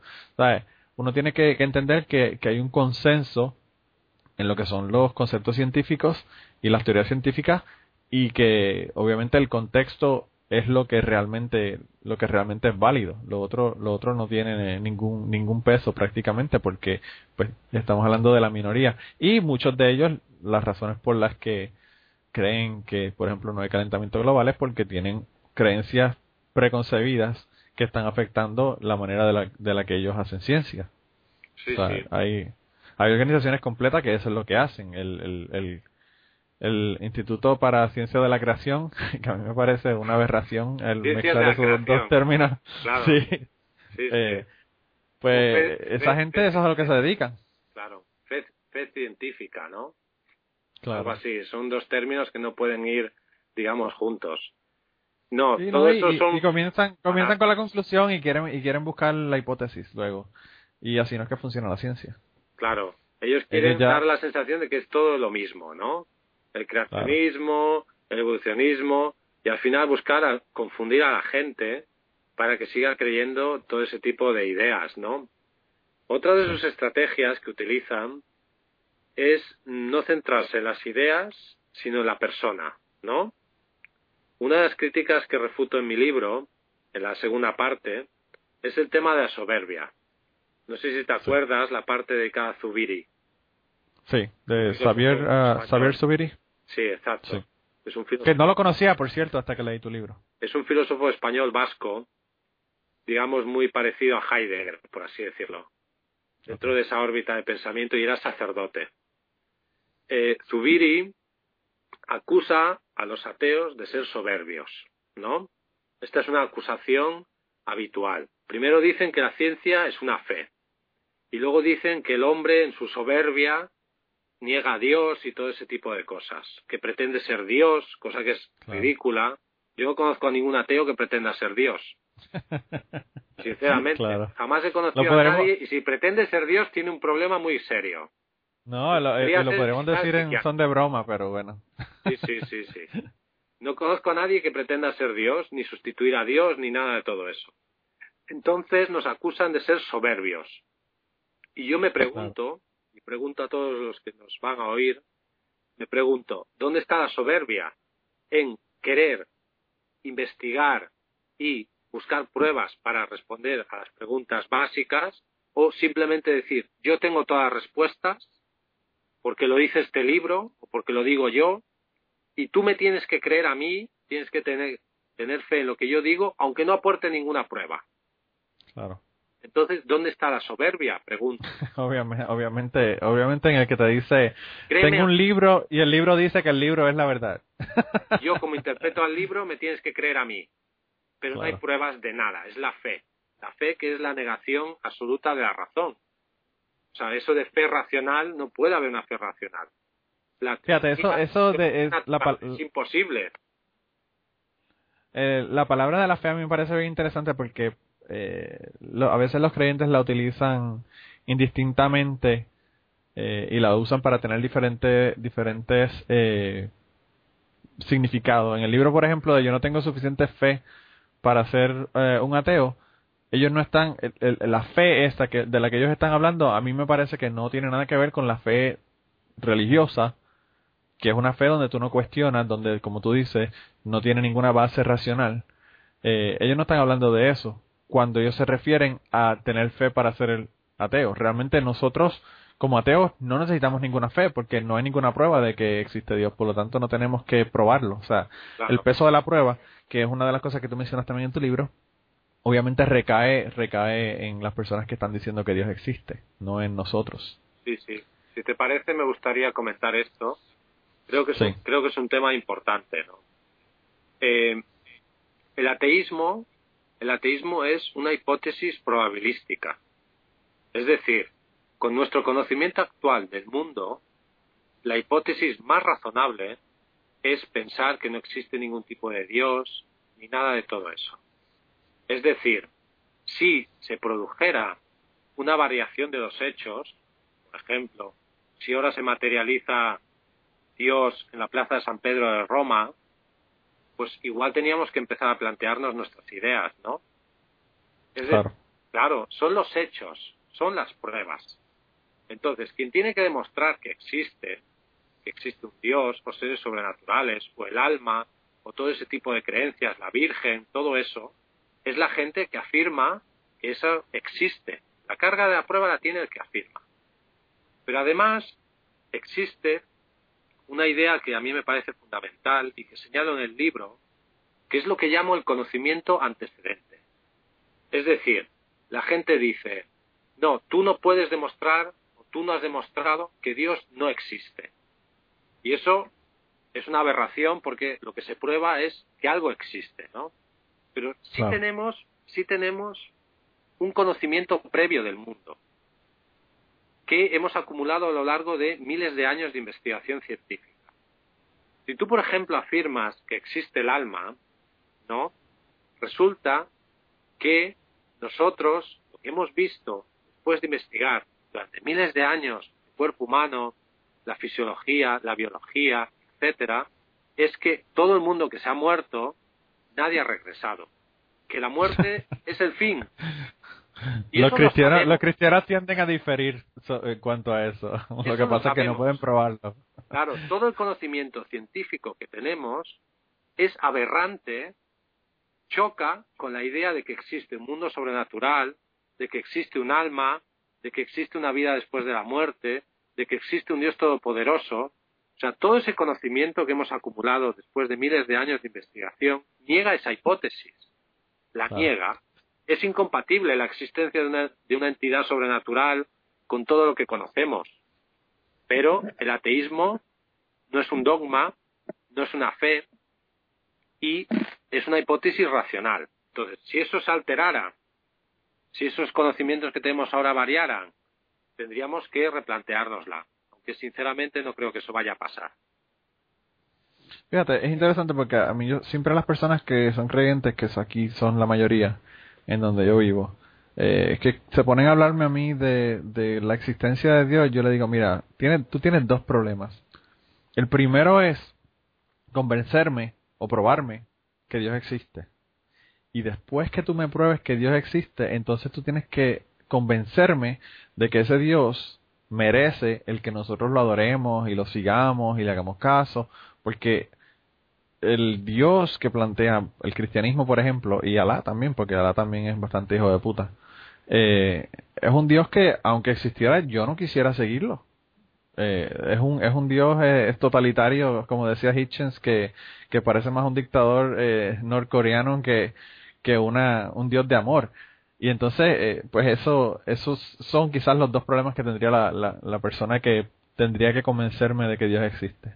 Uno tiene que, entender que, hay un consenso en lo que son los conceptos científicos y las teorías científicas y que obviamente el contexto es lo que realmente lo que realmente es válido lo otro lo otro no tiene ningún ningún peso prácticamente porque pues estamos hablando de la minoría y muchos de ellos las razones por las que creen que por ejemplo no hay calentamiento global es porque tienen creencias preconcebidas que están afectando la manera de la, de la que ellos hacen ciencia sí, sí. hay hay organizaciones completas que eso es lo que hacen el, el el Instituto para Ciencia de la Creación, que a mí me parece una aberración el mezclar esos dos términos. Claro. Sí. Eh, pues esa gente eso es a lo que se dedican. Claro, fe, científica, ¿no? Claro. Algo así, son dos términos que no pueden ir, digamos, juntos. No, todo eso son... y comienzan, comienzan con la conclusión y quieren, y quieren buscar la hipótesis luego. Y así no es que funciona la ciencia. Claro, ellos quieren dar la sensación de que es todo lo mismo, ¿no? el creacionismo, el evolucionismo, y al final buscar confundir a la gente para que siga creyendo todo ese tipo de ideas, ¿no? Otra de sus estrategias que utilizan es no centrarse en las ideas, sino en la persona, ¿no? Una de las críticas que refuto en mi libro, en la segunda parte, es el tema de la soberbia. No sé si te acuerdas la parte de cada Zubiri. Sí, de Xavier, uh, Xavier Zubiri. Sí, exacto. Es un filósofo, que no lo conocía, por cierto, hasta que leí tu libro. Es un filósofo español vasco, digamos muy parecido a Heidegger, por así decirlo. dentro de esa órbita de pensamiento y era sacerdote. Eh, Zubiri acusa a los ateos de ser soberbios, ¿no? Esta es una acusación habitual. Primero dicen que la ciencia es una fe y luego dicen que el hombre en su soberbia niega a Dios y todo ese tipo de cosas, que pretende ser Dios, cosa que es ridícula. Yo no conozco a ningún ateo que pretenda ser Dios. Sinceramente, jamás he conocido a nadie y si pretende ser Dios tiene un problema muy serio. No, lo, eh, podríamos decir en son de broma, pero bueno. Sí, sí, sí, sí. No conozco a nadie que pretenda ser Dios, ni sustituir a Dios, ni nada de todo eso. Entonces nos acusan de ser soberbios. Y yo me pregunto, y pregunto a todos los que nos van a oír, me pregunto, ¿dónde está la soberbia en querer investigar y buscar pruebas para responder a las preguntas básicas o simplemente decir, yo tengo todas las respuestas porque lo dice este libro o porque lo digo yo y tú me tienes que creer a mí, tienes que tener, tener fe en lo que yo digo, aunque no aporte ninguna prueba. Claro. Entonces, ¿dónde está la soberbia? Pregunto. obviamente, obviamente, obviamente en el que te dice, tengo un libro y el libro dice que el libro es la verdad. yo como interpreto al libro me tienes que creer a mí, pero no hay pruebas de nada, es la fe. La fe que es la negación absoluta de la razón. O sea, eso de fe racional, no puede haber una fe racional. Fíjate, eso, eso de, es, la, es imposible. Eh, la palabra de la fe a mí me parece bien interesante porque eh, a veces los creyentes la utilizan indistintamente eh, y la usan para tener diferentes diferentes eh, significados. En el libro, por ejemplo, de Yo no tengo suficiente fe para ser un ateo, ellos no están, la fe esta que, de la que ellos están hablando, a mí me parece que no tiene nada que ver con la fe religiosa, que es una fe donde tú no cuestionas, donde, como tú dices, no tiene ninguna base racional. Eh, ellos no están hablando de eso cuando ellos se refieren a tener fe para ser el ateo. Realmente nosotros, como ateos, no necesitamos ninguna fe porque no hay ninguna prueba de que existe Dios, por lo tanto no tenemos que probarlo. O sea, el peso de la prueba, que es una de las cosas que tú mencionas también en tu libro, obviamente recae, recae en las personas que están diciendo que Dios existe, no en nosotros. Sí, sí. Si te parece, me gustaría comentar esto. Creo que es, un, creo que es un tema importante, ¿no? Eh, el ateísmo, el ateísmo es una hipótesis probabilística. Es decir, con nuestro conocimiento actual del mundo, la hipótesis más razonable es pensar que no existe ningún tipo de Dios ni nada de todo eso. Es decir, si se produjera una variación de los hechos, por ejemplo, si ahora se materializa Dios en la plaza de San Pedro de Roma, pues igual teníamos que empezar a plantearnos nuestras ideas, ¿no? claro. claro, son los hechos, son las pruebas. Entonces, quien tiene que demostrar que existe, que existe un Dios, o seres sobrenaturales, o el alma, o todo ese tipo de creencias, la Virgen, todo eso, es la gente que afirma que eso existe. La carga de la prueba la tiene el que afirma. Pero además existe una idea que a mí me parece fundamental y que señalo en el libro, que es lo que llamo el conocimiento antecedente. Es decir, la gente dice, no, tú no puedes demostrar o tú no has demostrado que Dios no existe. Y eso es una aberración porque lo que se prueba es que algo existe, ¿no? Pero sí tenemos, sí tenemos un conocimiento previo del mundo que hemos acumulado a lo largo de miles de años de investigación científica. Si tú, por ejemplo, afirmas que existe el alma, ¿no? Resulta que nosotros, lo que hemos visto después de investigar durante miles de años el cuerpo humano, la fisiología, la biología, etcétera, es que todo el mundo que se ha muerto nadie ha regresado. Que la muerte es el fin. los, cristianos, los cristianos tienden a diferir en cuanto a eso. Lo que pasa es que no pueden probarlo. Claro, todo el conocimiento científico que tenemos es aberrante, choca con la idea de que existe un mundo sobrenatural, de que existe un alma, de que existe una vida después de la muerte, de que existe un Dios todopoderoso, o sea, todo ese conocimiento que hemos acumulado después de miles de años de investigación niega esa hipótesis. La niega. Es incompatible la existencia de una, de una entidad sobrenatural con todo lo que conocemos. Pero el ateísmo no es un dogma, no es una fe y es una hipótesis racional. Entonces, si eso se alterara, si esos conocimientos que tenemos ahora variaran, tendríamos que replanteárnosla. Sinceramente no creo que eso vaya a pasar. Fíjate, es interesante porque a mí yo, siempre las personas que son creyentes, que aquí son la mayoría en donde yo vivo, eh, que se ponen a hablarme a mí de, de la existencia de Dios, yo le digo, mira, tiene, tú tienes dos problemas. El primero es convencerme o probarme que Dios existe. Y después que tú me pruebes que Dios existe, entonces tú tienes que convencerme de que ese Dios merece el que nosotros lo adoremos y lo sigamos y le hagamos caso, porque el Dios que plantea el cristianismo, por ejemplo, y Alá también, porque Alá también es bastante hijo de puta, eh, es un Dios que, aunque existiera, yo no quisiera seguirlo. Eh, es un es un Dios eh, totalitario, como decía Hitchens, que, que parece más un dictador eh, norcoreano que, que una, un Dios de amor. Y entonces, eh, pues eso, esos son quizás los dos problemas que tendría la, la, persona que tendría que convencerme de que Dios existe.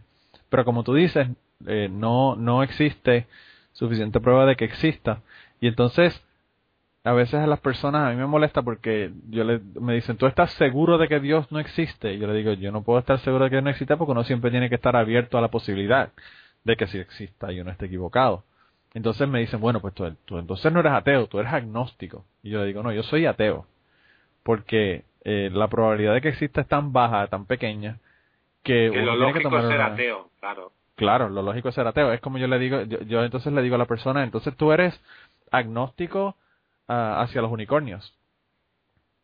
Pero como tú dices, eh, no, no existe suficiente prueba de que exista. Y entonces, a veces a las personas, a mí me molesta porque yo le, me dicen, ¿tú estás seguro de que Dios no existe? Y yo le digo, yo no puedo estar seguro de que no existe porque uno siempre tiene que estar abierto a la posibilidad de que si exista y uno esté equivocado. Entonces me dicen, bueno, pues tú, tú, entonces no eres ateo, tú eres agnóstico. Y yo le digo, no, yo soy ateo. Porque eh, la probabilidad de que exista es tan baja, tan pequeña, que, que uno lo tiene que lógico tomar es ser una- ateo, claro. Claro, lo lógico es ser ateo. Es como yo le digo, yo, yo entonces le digo a la persona, entonces tú eres agnóstico ah, hacia los unicornios.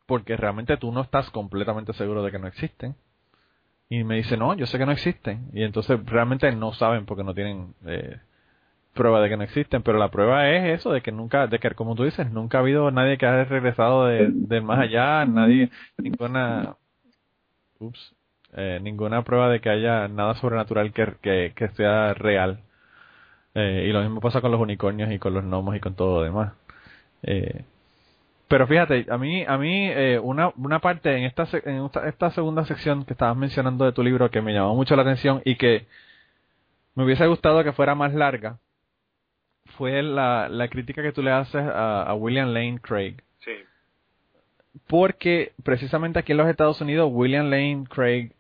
Porque realmente tú no estás completamente seguro de que no existen. Y me dice, no, yo sé que no existen. Y entonces realmente no saben porque no tienen eh, prueba de que no existen. Pero la prueba es eso, de que nunca, de que como tú dices, nunca ha habido nadie que haya regresado de, más allá, nadie, ninguna, ups, eh, ninguna prueba de que haya nada sobrenatural que, que, que sea real. Eh, y lo mismo pasa con los unicornios y con los gnomos y con todo lo demás. Eh, pero fíjate, a mí, a mí eh, una, una parte en esta, en esta, esta segunda sección que estabas mencionando de tu libro que me llamó mucho la atención y que me hubiese gustado que fuera más larga fue la, la crítica que tú le haces a, a William Lane Craig. Sí, Porque precisamente aquí en los Estados Unidos William Lane Craig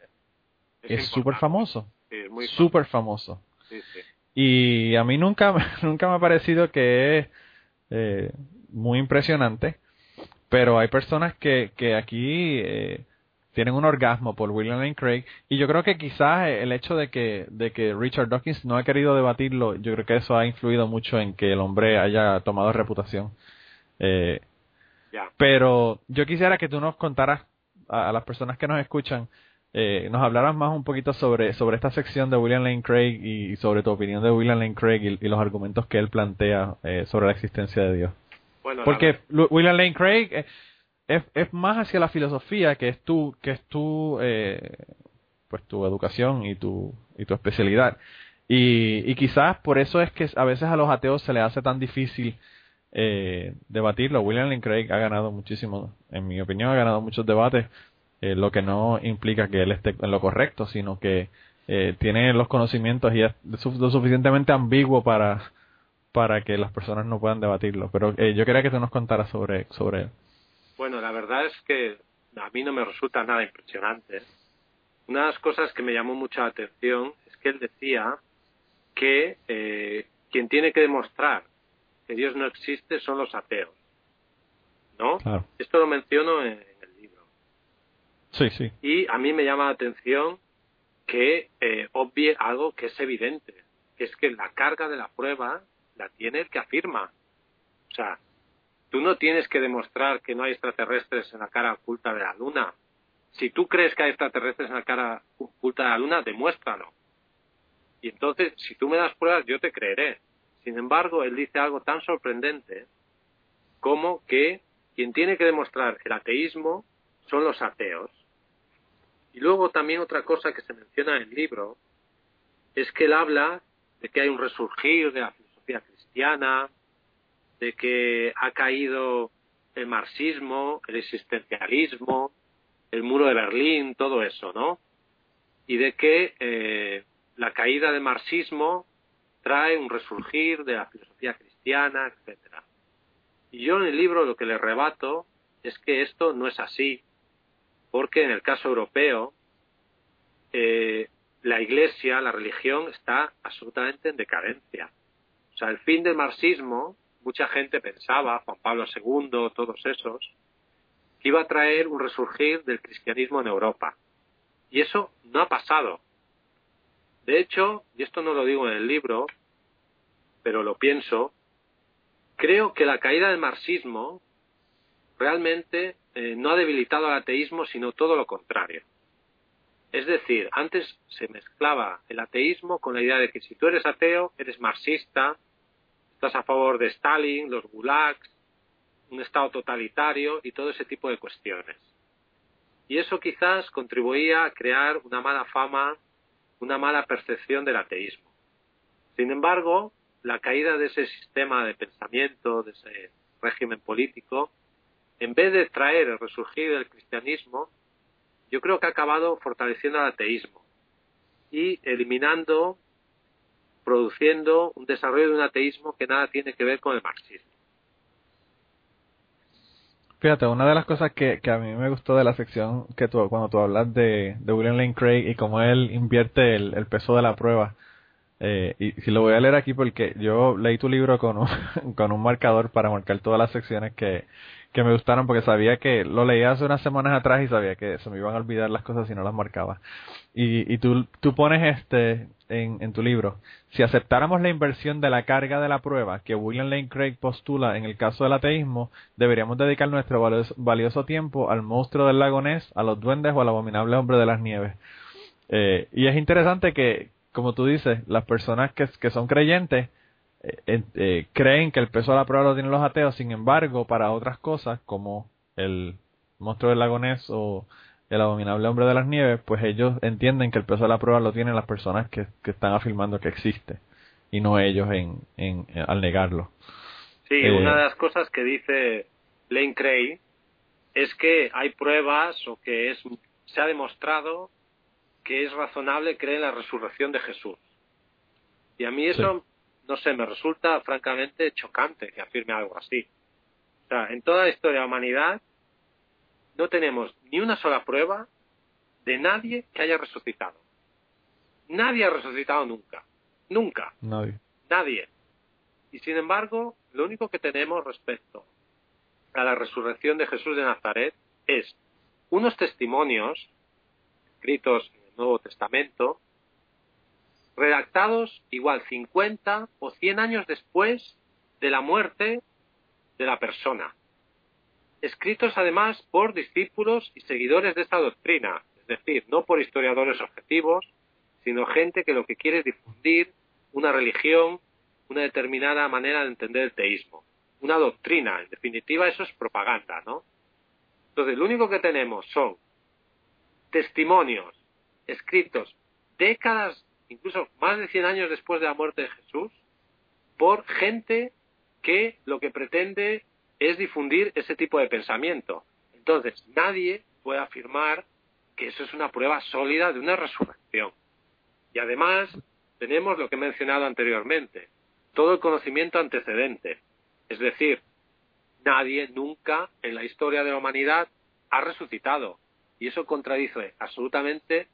es súper famoso. Sí, Súper famoso. Sí, sí. Y a mí nunca, nunca me ha parecido que es eh, muy impresionante, pero hay personas que, que aquí eh, tienen un orgasmo por William Lane Craig y yo creo que quizás el hecho de que, de que Richard Dawkins no ha querido debatirlo, yo creo que eso ha influido mucho en que el hombre haya tomado reputación. Eh, pero yo quisiera que tú nos contaras a, a las personas que nos escuchan, eh, nos hablaras más un poquito sobre, sobre esta sección de William Lane Craig y, sobre tu opinión de William Lane Craig y, y los argumentos que él plantea eh, sobre la existencia de Dios. Bueno, Porque William Lane Craig eh, es, es más hacia la filosofía que es tu, que es tu, eh, pues tu educación y tu, y tu especialidad. Y, y quizás por eso es que a veces a los ateos se les hace tan difícil eh, debatirlo. William Lane Craig ha ganado muchísimo, en mi opinión, ha ganado muchos debates, eh, lo que no implica que él esté en lo correcto, sino que eh, tiene los conocimientos y es lo suficientemente ambiguo para para que las personas no puedan debatirlo. Pero eh, yo quería que tú nos contaras sobre, sobre él. Bueno, la verdad es que a mí no me resulta nada impresionante. Una de las cosas que me llamó mucho la atención es que él decía que eh, quien tiene que demostrar que Dios no existe son los ateos. ¿No? Claro. Esto lo menciono en el libro. Sí, sí. Y a mí me llama la atención que eh, obvie algo que es evidente, que es que la carga de la prueba la tiene el que afirma. O sea, tú no tienes que demostrar que no hay extraterrestres en la cara oculta de la Luna. Si tú crees que hay extraterrestres en la cara oculta de la Luna, demuéstralo. Y entonces, si tú me das pruebas, yo te creeré. Sin embargo, él dice algo tan sorprendente como que quien tiene que demostrar el ateísmo son los ateos. Y luego también otra cosa que se menciona en el libro es que él habla de que hay un resurgir de la filosofía cristiana, de que ha caído el marxismo, el existencialismo, el muro de Berlín, todo eso, ¿no? Y de que eh, la caída del marxismo trae un resurgir de la filosofía cristiana, etcétera. Y yo en el libro lo que le rebato es que esto no es así, porque en el caso europeo eh, la Iglesia, la religión está absolutamente en decadencia. O sea, el fin del marxismo, mucha gente pensaba, Juan Pablo II, todos esos, que iba a traer un resurgir del cristianismo en Europa. Y eso no ha pasado. De hecho, y esto no lo digo en el libro, pero lo pienso, creo que la caída del marxismo realmente eh, no ha debilitado al ateísmo, sino todo lo contrario. Es decir, antes se mezclaba el ateísmo con la idea de que si tú eres ateo, eres marxista, estás a favor de Stalin, los gulags, un Estado totalitario y todo ese tipo de cuestiones. Y eso quizás contribuía a crear una mala fama, una mala percepción del ateísmo. Sin embargo, la caída de ese sistema de pensamiento, de ese régimen político, en vez de traer el resurgir del cristianismo, yo creo que ha acabado fortaleciendo el ateísmo y eliminando, produciendo un desarrollo de un ateísmo que nada tiene que ver con el marxismo. Fíjate, una de las cosas que, que a mí me gustó de la sección que tú, cuando tú hablas de, William Lane Craig y cómo él invierte el, el peso de la prueba, eh, y si lo voy a leer aquí porque yo leí tu libro con un, con un marcador para marcar todas las secciones que, que me gustaron porque sabía que lo leía hace unas semanas atrás y sabía que se me iban a olvidar las cosas si no las marcaba. Y, y tú, tú pones este en, en tu libro, si aceptáramos la inversión de la carga de la prueba que William Lane Craig postula en el caso del ateísmo, deberíamos dedicar nuestro valioso, tiempo al monstruo del lago Ness, a los duendes o al abominable hombre de las nieves. Eh, y es interesante que, como tú dices, las personas que, que son creyentes eh, eh, creen que el peso de la prueba lo tienen los ateos, sin embargo, para otras cosas como el monstruo del lago Ness o el abominable hombre de las nieves, pues ellos entienden que el peso de la prueba lo tienen las personas que, están afirmando que existe y no ellos en, en, al negarlo. Sí, eh, una de las cosas que dice Lane Cray es que hay pruebas o que es se ha demostrado que es razonable creer en la resurrección de Jesús. Y a mí eso no sé, me resulta francamente chocante que afirme algo así. O sea, en toda la historia de la humanidad no tenemos ni una sola prueba de nadie que haya resucitado. Nadie ha resucitado nunca. Nunca. Nadie. Nadie. Y sin embargo, lo único que tenemos respecto a la resurrección de Jesús de Nazaret es unos testimonios escritos en el Nuevo Testamento redactados igual 50 o 100 años después de la muerte de la persona. Escritos además por discípulos y seguidores de esta doctrina, es decir, no por historiadores objetivos, sino gente que lo que quiere es difundir una religión, una determinada manera de entender el teísmo, una doctrina, en definitiva eso es propaganda, ¿no? Entonces, lo único que tenemos son testimonios escritos décadas incluso más de 100 años después de la muerte de Jesús, por gente que lo que pretende es difundir ese tipo de pensamiento. Entonces, nadie puede afirmar que eso es una prueba sólida de una resurrección. Y además, tenemos lo que he mencionado anteriormente, todo el conocimiento antecedente. Es decir, nadie nunca en la historia de la humanidad ha resucitado. Y eso contradice absolutamente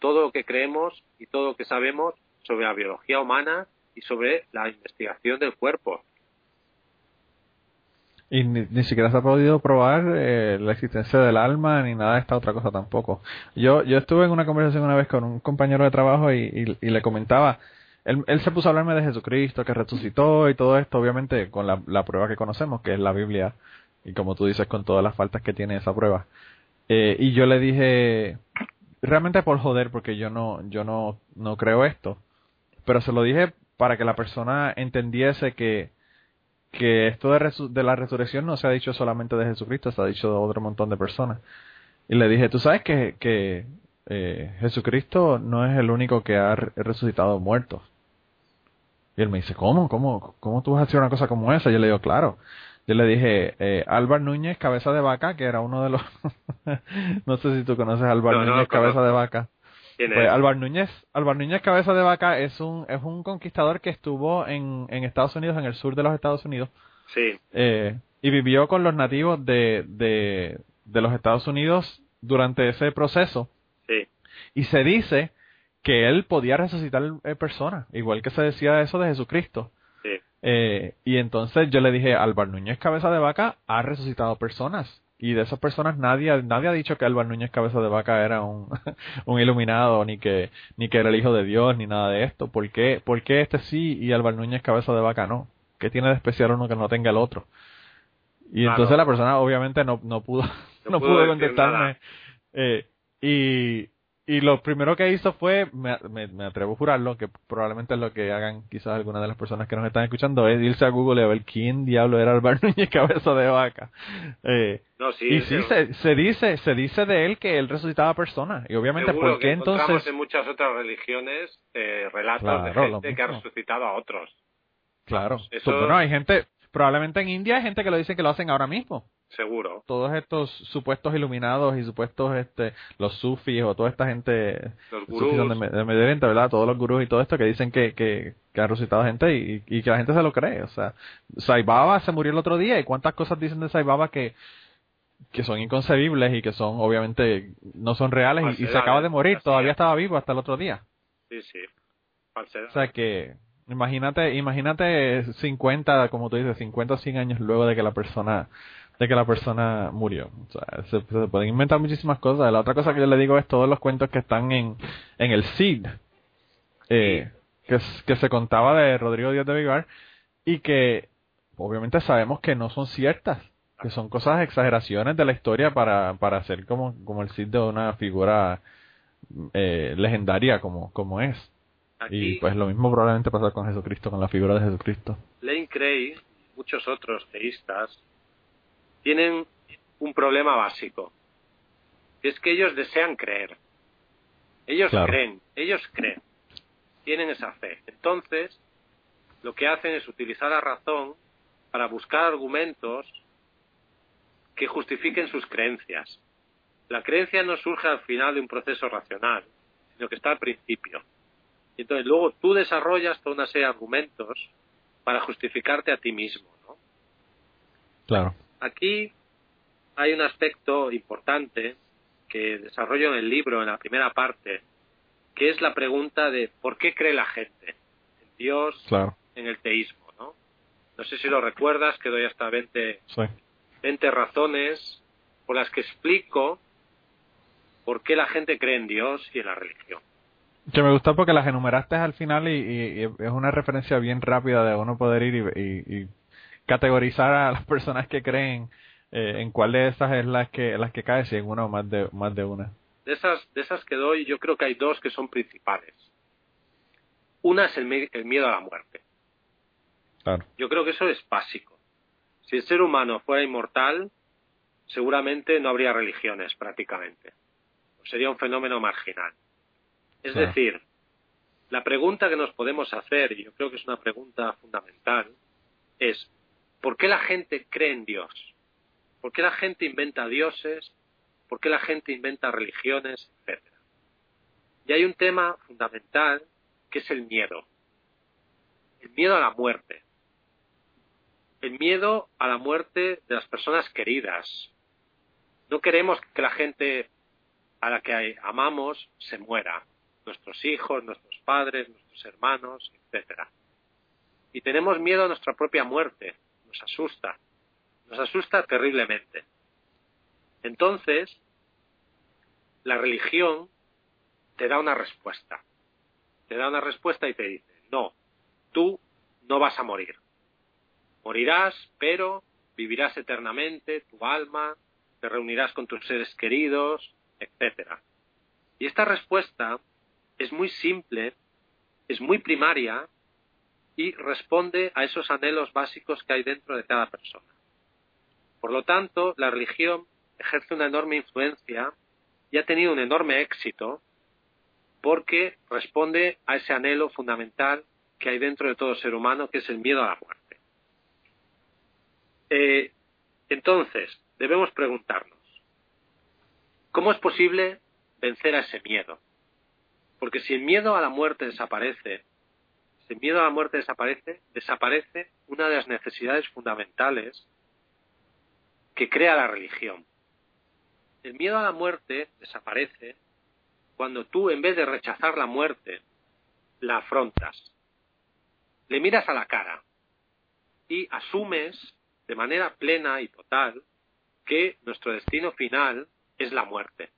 todo lo que creemos y todo lo que sabemos sobre la biología humana y sobre la investigación del cuerpo. Y ni, siquiera se ha podido probar eh, la existencia del alma ni nada de esta otra cosa tampoco. Yo yo estuve en una conversación una vez con un compañero de trabajo y, le comentaba, él, él, se puso a hablarme de Jesucristo, que resucitó y todo esto, obviamente con la, la, prueba que conocemos, que es la Biblia, y como tú dices, con todas las faltas que tiene esa prueba. Eh, y yo le dije, realmente por joder, porque yo no, yo no, no creo esto. Pero se lo dije para que la persona entendiese que, que esto de, de la resurrección no se ha dicho solamente de Jesucristo, se ha dicho de otro montón de personas. Y le dije, tú sabes que, que eh, Jesucristo no es el único que ha resucitado muertos. Y él me dice, ¿cómo? ¿Cómo, cómo tú vas a hacer una cosa como esa? Yo le digo, claro. Yo le dije, eh, Álvaro Núñez, cabeza de vaca, que era uno de los... no sé si tú conoces a Álvaro Núñez, cabeza de vaca. ¿Quién Pues es? Álvaro Núñez, Álvaro Núñez Cabeza de Vaca es un, es un conquistador que estuvo en, en Estados Unidos, en el sur de los Estados Unidos, Sí, eh, y vivió con los nativos de, de, de los Estados Unidos durante ese proceso. sí, Y se dice que él podía resucitar eh, personas, igual que se decía eso de Jesucristo. Eh, y entonces yo le dije, Álvaro Núñez Cabeza de Vaca ha resucitado personas. Y de esas personas nadie, nadie ha dicho que Álvaro Núñez Cabeza de Vaca era un, un iluminado, ni que, ni que era el hijo de Dios, ni nada de esto. ¿Por qué, por qué este sí y Álvaro Núñez Cabeza de Vaca no? ¿Qué tiene de especial uno que no tenga el otro? Y Claro. entonces la persona obviamente no, no pudo, No no, pudo contestarme. Eh, y, y lo primero que hizo fue, me, me, me atrevo a jurarlo, que probablemente es lo que hagan quizás algunas de las personas que nos están escuchando, es irse a Google y a ver quién diablo era Álvaro Núñez Cabeza de Vaca. Eh, No, sí. y sí, se, se dice se dice de él que él resucitaba personas. Y obviamente, seguro ¿por que qué encontramos entonces? en muchas otras religiones eh, relatos Claro, de gente que ha resucitado a otros. Claro. Eso- So, bueno, hay gente, probablemente en India hay gente que lo dice que lo hacen ahora mismo. Seguro. Todos estos supuestos iluminados y supuestos, este, los sufis o toda esta gente Los de, gurús. De Medio Oriente, ¿verdad? Todos los gurús y todo esto que dicen que, que, que han resucitado gente y, y que la gente se lo cree. O sea, Sai Baba se murió el otro día y cuántas cosas dicen de Sai Baba que, que son inconcebibles y que son, obviamente, no son reales y- y, se acaba de morir. Todavía es. estaba vivo hasta el otro día. Sí, sí. Falsedad. O sea que, imagínate, imagínate 50, como tú dices, 50 o 100 años luego de que la persona, de que la persona murió. O sea, se, se pueden inventar muchísimas cosas. La otra cosa que yo le digo es todos los cuentos que están en, en el CID, eh, que, que se contaba de Rodrigo Díaz de Vivar y que obviamente sabemos que no son ciertas, que son cosas, exageraciones de la historia para, para hacer como, como el Cid de una figura eh, legendaria como, como es. Aquí, Y pues lo mismo probablemente pasa con Jesucristo, con la figura de Jesucristo. Lane Cray, muchos otros teístas, tienen un problema básico. Es que ellos desean creer. Ellos Claro. creen, ellos creen. Tienen esa fe. Entonces, lo que hacen es utilizar la razón para buscar argumentos que justifiquen sus creencias. La creencia no surge al final de un proceso racional, sino que está al principio. Y entonces luego tú desarrollas toda una serie de argumentos para justificarte a ti mismo. ¿no? Claro. Aquí hay un aspecto importante que desarrollo en el libro, en la primera parte, que es la pregunta de ¿por qué cree la gente? En Dios, Claro. en el teísmo. ¿no? no sé si lo recuerdas, que doy hasta 20, Sí. 20 razones por las que explico por qué la gente cree en Dios y en la religión. Que me gusta porque las enumeraste al final y, y- y es una referencia bien rápida de uno poder ir y, y- y categorizar a las personas que creen eh, en cuál de esas es las que las que cae, si en una o más de, más de una. De esas, de esas que doy, yo creo que hay dos que son principales. Una es el, miedo a la muerte. Claro. Yo creo que eso es básico. Si el ser humano fuera inmortal, seguramente no habría religiones prácticamente. Sería un fenómeno marginal. Es Claro. decir, la pregunta que nos podemos hacer, y yo creo que es una pregunta fundamental, es ¿por qué la gente cree en Dios? ¿Por qué la gente inventa dioses? ¿Por qué la gente inventa religiones, etcétera? Y hay un tema fundamental que es el miedo. El miedo a la muerte. El miedo a la muerte de las personas queridas. No queremos que la gente a la que amamos se muera. Nuestros hijos, nuestros padres, nuestros hermanos, etcétera. Y tenemos miedo a nuestra propia muerte. Nos asusta. Nos asusta terriblemente. Entonces, la religión te da una respuesta. Te da una respuesta y te dice, no, tú no vas a morir. Morirás, pero vivirás eternamente, tu alma, te reunirás con tus seres queridos, etcétera. Y esta respuesta es muy simple, es muy primaria y responde a esos anhelos básicos que hay dentro de cada persona. Por lo tanto, la religión ejerce una enorme influencia y ha tenido un enorme éxito porque responde a ese anhelo fundamental que hay dentro de todo ser humano, que es el miedo a la muerte. Eh, entonces, debemos preguntarnos, ¿cómo es posible vencer a ese miedo? Porque si el miedo a la muerte desaparece, el miedo a la muerte desaparece, desaparece una de las necesidades fundamentales que crea la religión. El miedo a la muerte desaparece cuando tú, en vez de rechazar la muerte, la afrontas. Le miras a la cara y asumes de manera plena y total que nuestro destino final es la muerte.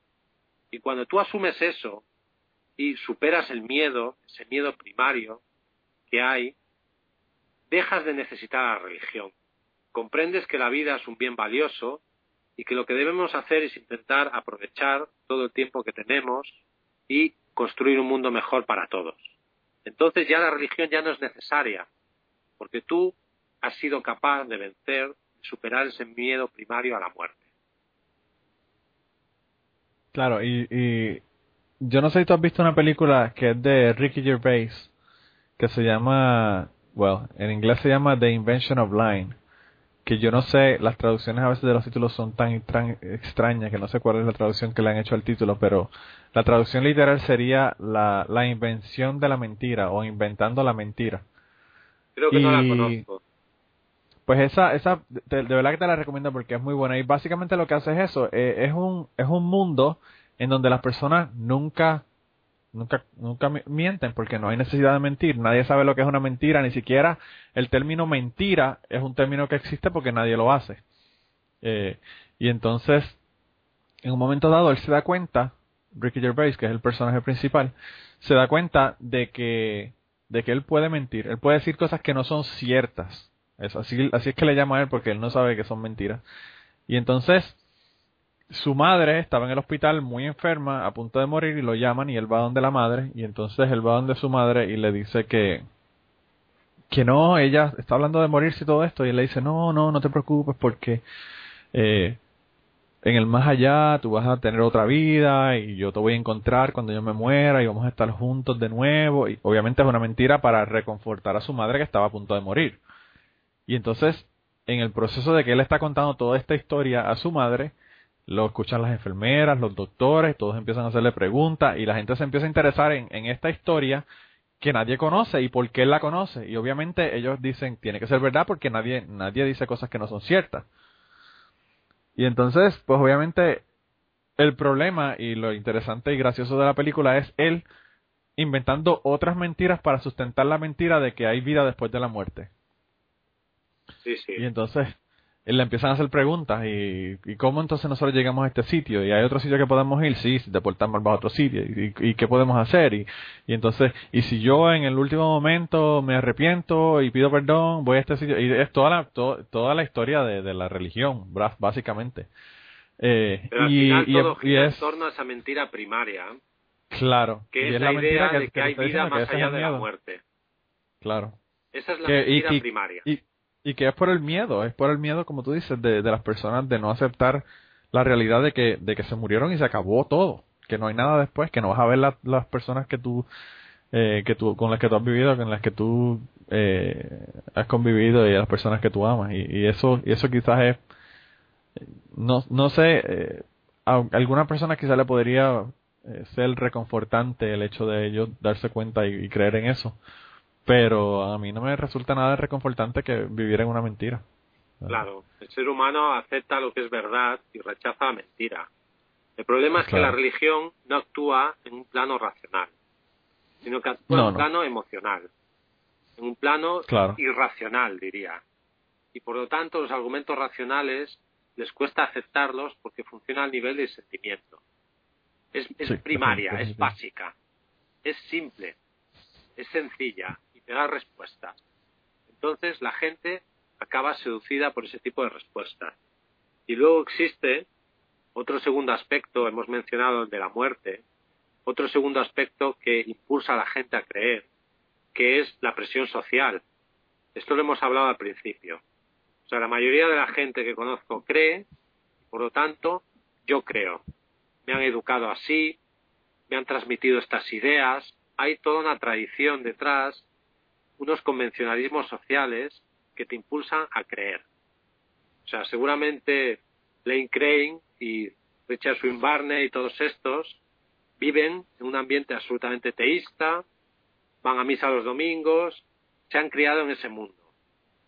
Y cuando tú asumes eso y superas el miedo, ese miedo primario que hay, dejas de necesitar a la religión. Comprendes que la vida es un bien valioso y que lo que debemos hacer es intentar aprovechar todo el tiempo que tenemos y construir un mundo mejor para todos. Entonces ya la religión ya no es necesaria, porque tú has sido capaz de vencer, de superar ese miedo primario a la muerte. Claro, y, y yo no sé si tú has visto una película que es de Ricky Gervais, que se llama, well, en inglés se llama The Invention of Lying, que yo no sé, las traducciones a veces de los títulos son tan, extrañas que no sé cuál es la traducción que le han hecho al título, pero la traducción literal sería la, la invención de la mentira o inventando la mentira. Creo que no la conozco. Pues esa, esa de, verdad que te la recomiendo porque es muy buena y básicamente lo que hace es eso, eh, es un es un mundo en donde las personas nunca nunca nunca mienten porque no hay necesidad de mentir, nadie sabe lo que es una mentira, ni siquiera el término mentira es un término que existe porque nadie lo hace. Eh, y entonces, en un momento dado, él se da cuenta, Ricky Gervais, que es el personaje principal, se da cuenta de que de que él puede mentir, él puede decir cosas que no son ciertas así, así es que le llama a él porque él no sabe que son mentiras. Y entonces su madre estaba en el hospital muy enferma, a punto de morir, y lo llaman y él va donde la madre, y entonces él va donde su madre y le dice que que no, ella está hablando de morirse y todo esto, y él le dice, no, no, no te preocupes porque eh, en el más allá tú vas a tener otra vida y yo te voy a encontrar cuando yo me muera y vamos a estar juntos de nuevo. Y obviamente es una mentira para reconfortar a su madre que estaba a punto de morir. Y entonces, en el proceso de que él está contando toda esta historia a su madre, lo escuchan las enfermeras, los doctores, todos empiezan a hacerle preguntas y la gente se empieza a interesar en, en esta historia que nadie conoce y por qué la conoce. Y obviamente ellos dicen, tiene que ser verdad porque nadie, nadie dice cosas que no son ciertas. Y entonces, pues obviamente el problema y lo interesante y gracioso de la película es él inventando otras mentiras para sustentar la mentira de que hay vida después de la muerte. Y entonces le empiezan a hacer preguntas y, y, cómo entonces nosotros llegamos a este sitio y hay otro sitio que podemos ir, sí, si vas a otro sitio y, y, qué podemos hacer y, y entonces, y si yo en el último momento me arrepiento y pido perdón, voy a este sitio y es toda la, toda la historia de, de la religión, básicamente. Eh, Pero al final todo gira es, en torno a esa mentira primaria. Claro. Que es, es la, idea de que, hay vida más allá de la muerte. Claro. Esa es la mentira primaria. Y que es por el miedo, es por el miedo, como tú dices, de, de las personas de no aceptar la realidad de que, de que se murieron y se acabó todo, que no hay nada después, que no vas a ver las personas que tú, eh, que tú, con las que tú has vivido, con las que tú eh, has convivido y las personas que tú amas. Y, y eso, y eso quizás es, no, no sé, eh, a alguna persona quizás le podría eh, ser reconfortante el hecho de ellos darse cuenta y creer en eso pero a mí no me resulta nada reconfortante que vivir en una mentira. Claro, el ser humano acepta lo que es verdad y rechaza la mentira. El problema es que la religión no actúa en un plano racional, sino que actúa en un plano emocional, en un plano irracional, diría. Y por lo tanto, los argumentos racionales les cuesta aceptarlos porque funciona al nivel del sentimiento. Es, primaria, es básica, es simple, es sencilla, te da respuesta. Entonces la gente acaba seducida por ese tipo de respuestas. Y luego existe otro segundo aspecto, hemos mencionado el de la muerte, otro segundo aspecto que impulsa a la gente a creer, que es la presión social. Esto lo hemos hablado al principio. O sea, la mayoría de la gente que conozco cree, por lo tanto, yo creo. Me han educado así, me han transmitido estas ideas, hay toda una tradición detrás unos convencionalismos sociales que te impulsan a creer. O sea, seguramente Lane Crane y Richard Swinburne y todos estos viven en un ambiente absolutamente teísta, van a misa los domingos, se han criado en ese mundo.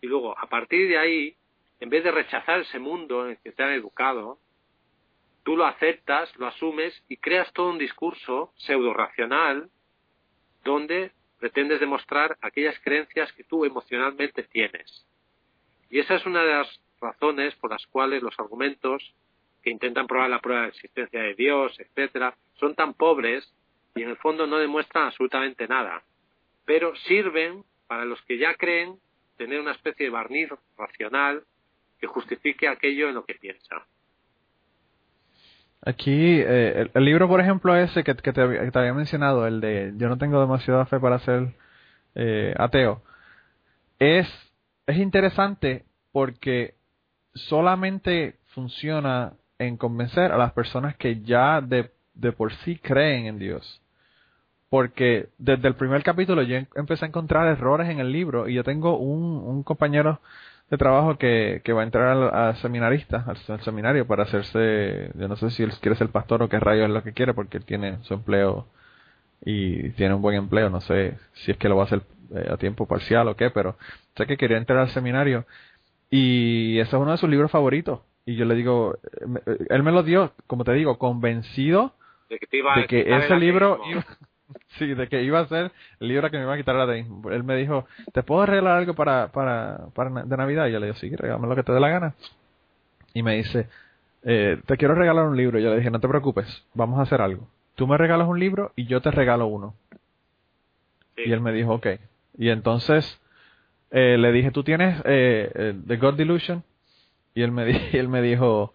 Y luego, a partir de ahí, en vez de rechazar ese mundo en el que te han educado, tú lo aceptas, lo asumes y creas todo un discurso pseudo racional donde pretendes demostrar aquellas creencias que tú emocionalmente tienes. Y esa es una de las razones por las cuales los argumentos que intentan probar la prueba de existencia de Dios, etcétera, son tan pobres y en el fondo no demuestran absolutamente nada, pero sirven para los que ya creen tener una especie de barniz racional que justifique aquello en lo que piensa. Aquí, eh, el, libro, por ejemplo, ese que, te, había mencionado, el de Yo no tengo demasiada fe para ser eh, ateo, es, es interesante porque solamente funciona en convencer a las personas que ya de, de por sí creen en Dios. Porque desde el primer capítulo yo em, empecé a encontrar errores en el libro y yo tengo un, un compañero de trabajo que, que va a entrar al, seminarista, al, seminario para hacerse, yo no sé si él quiere ser pastor o qué rayo es lo que quiere porque él tiene su empleo y tiene un buen empleo, no sé si es que lo va a hacer eh, a tiempo parcial o qué, pero sé que quería entrar al seminario y ese es uno de sus libros favoritos. Y yo le digo, eh, eh, él me lo dio, como te digo, convencido de que, iba de que ese libro Sí, de que iba a ser el libro que me iba a quitar la de Él me dijo, ¿te puedo regalar algo para, para, para de Navidad? Y yo le digo, sí, regálame lo que te dé la gana. Y me dice, eh, te quiero regalar un libro. Y yo le dije, no te preocupes, vamos a hacer algo. Tú me regalas un libro y yo te regalo uno. Y él me dijo, ok. Y entonces eh, le dije, ¿tú tienes eh, eh The God Delusion? Y él me, y él me dijo,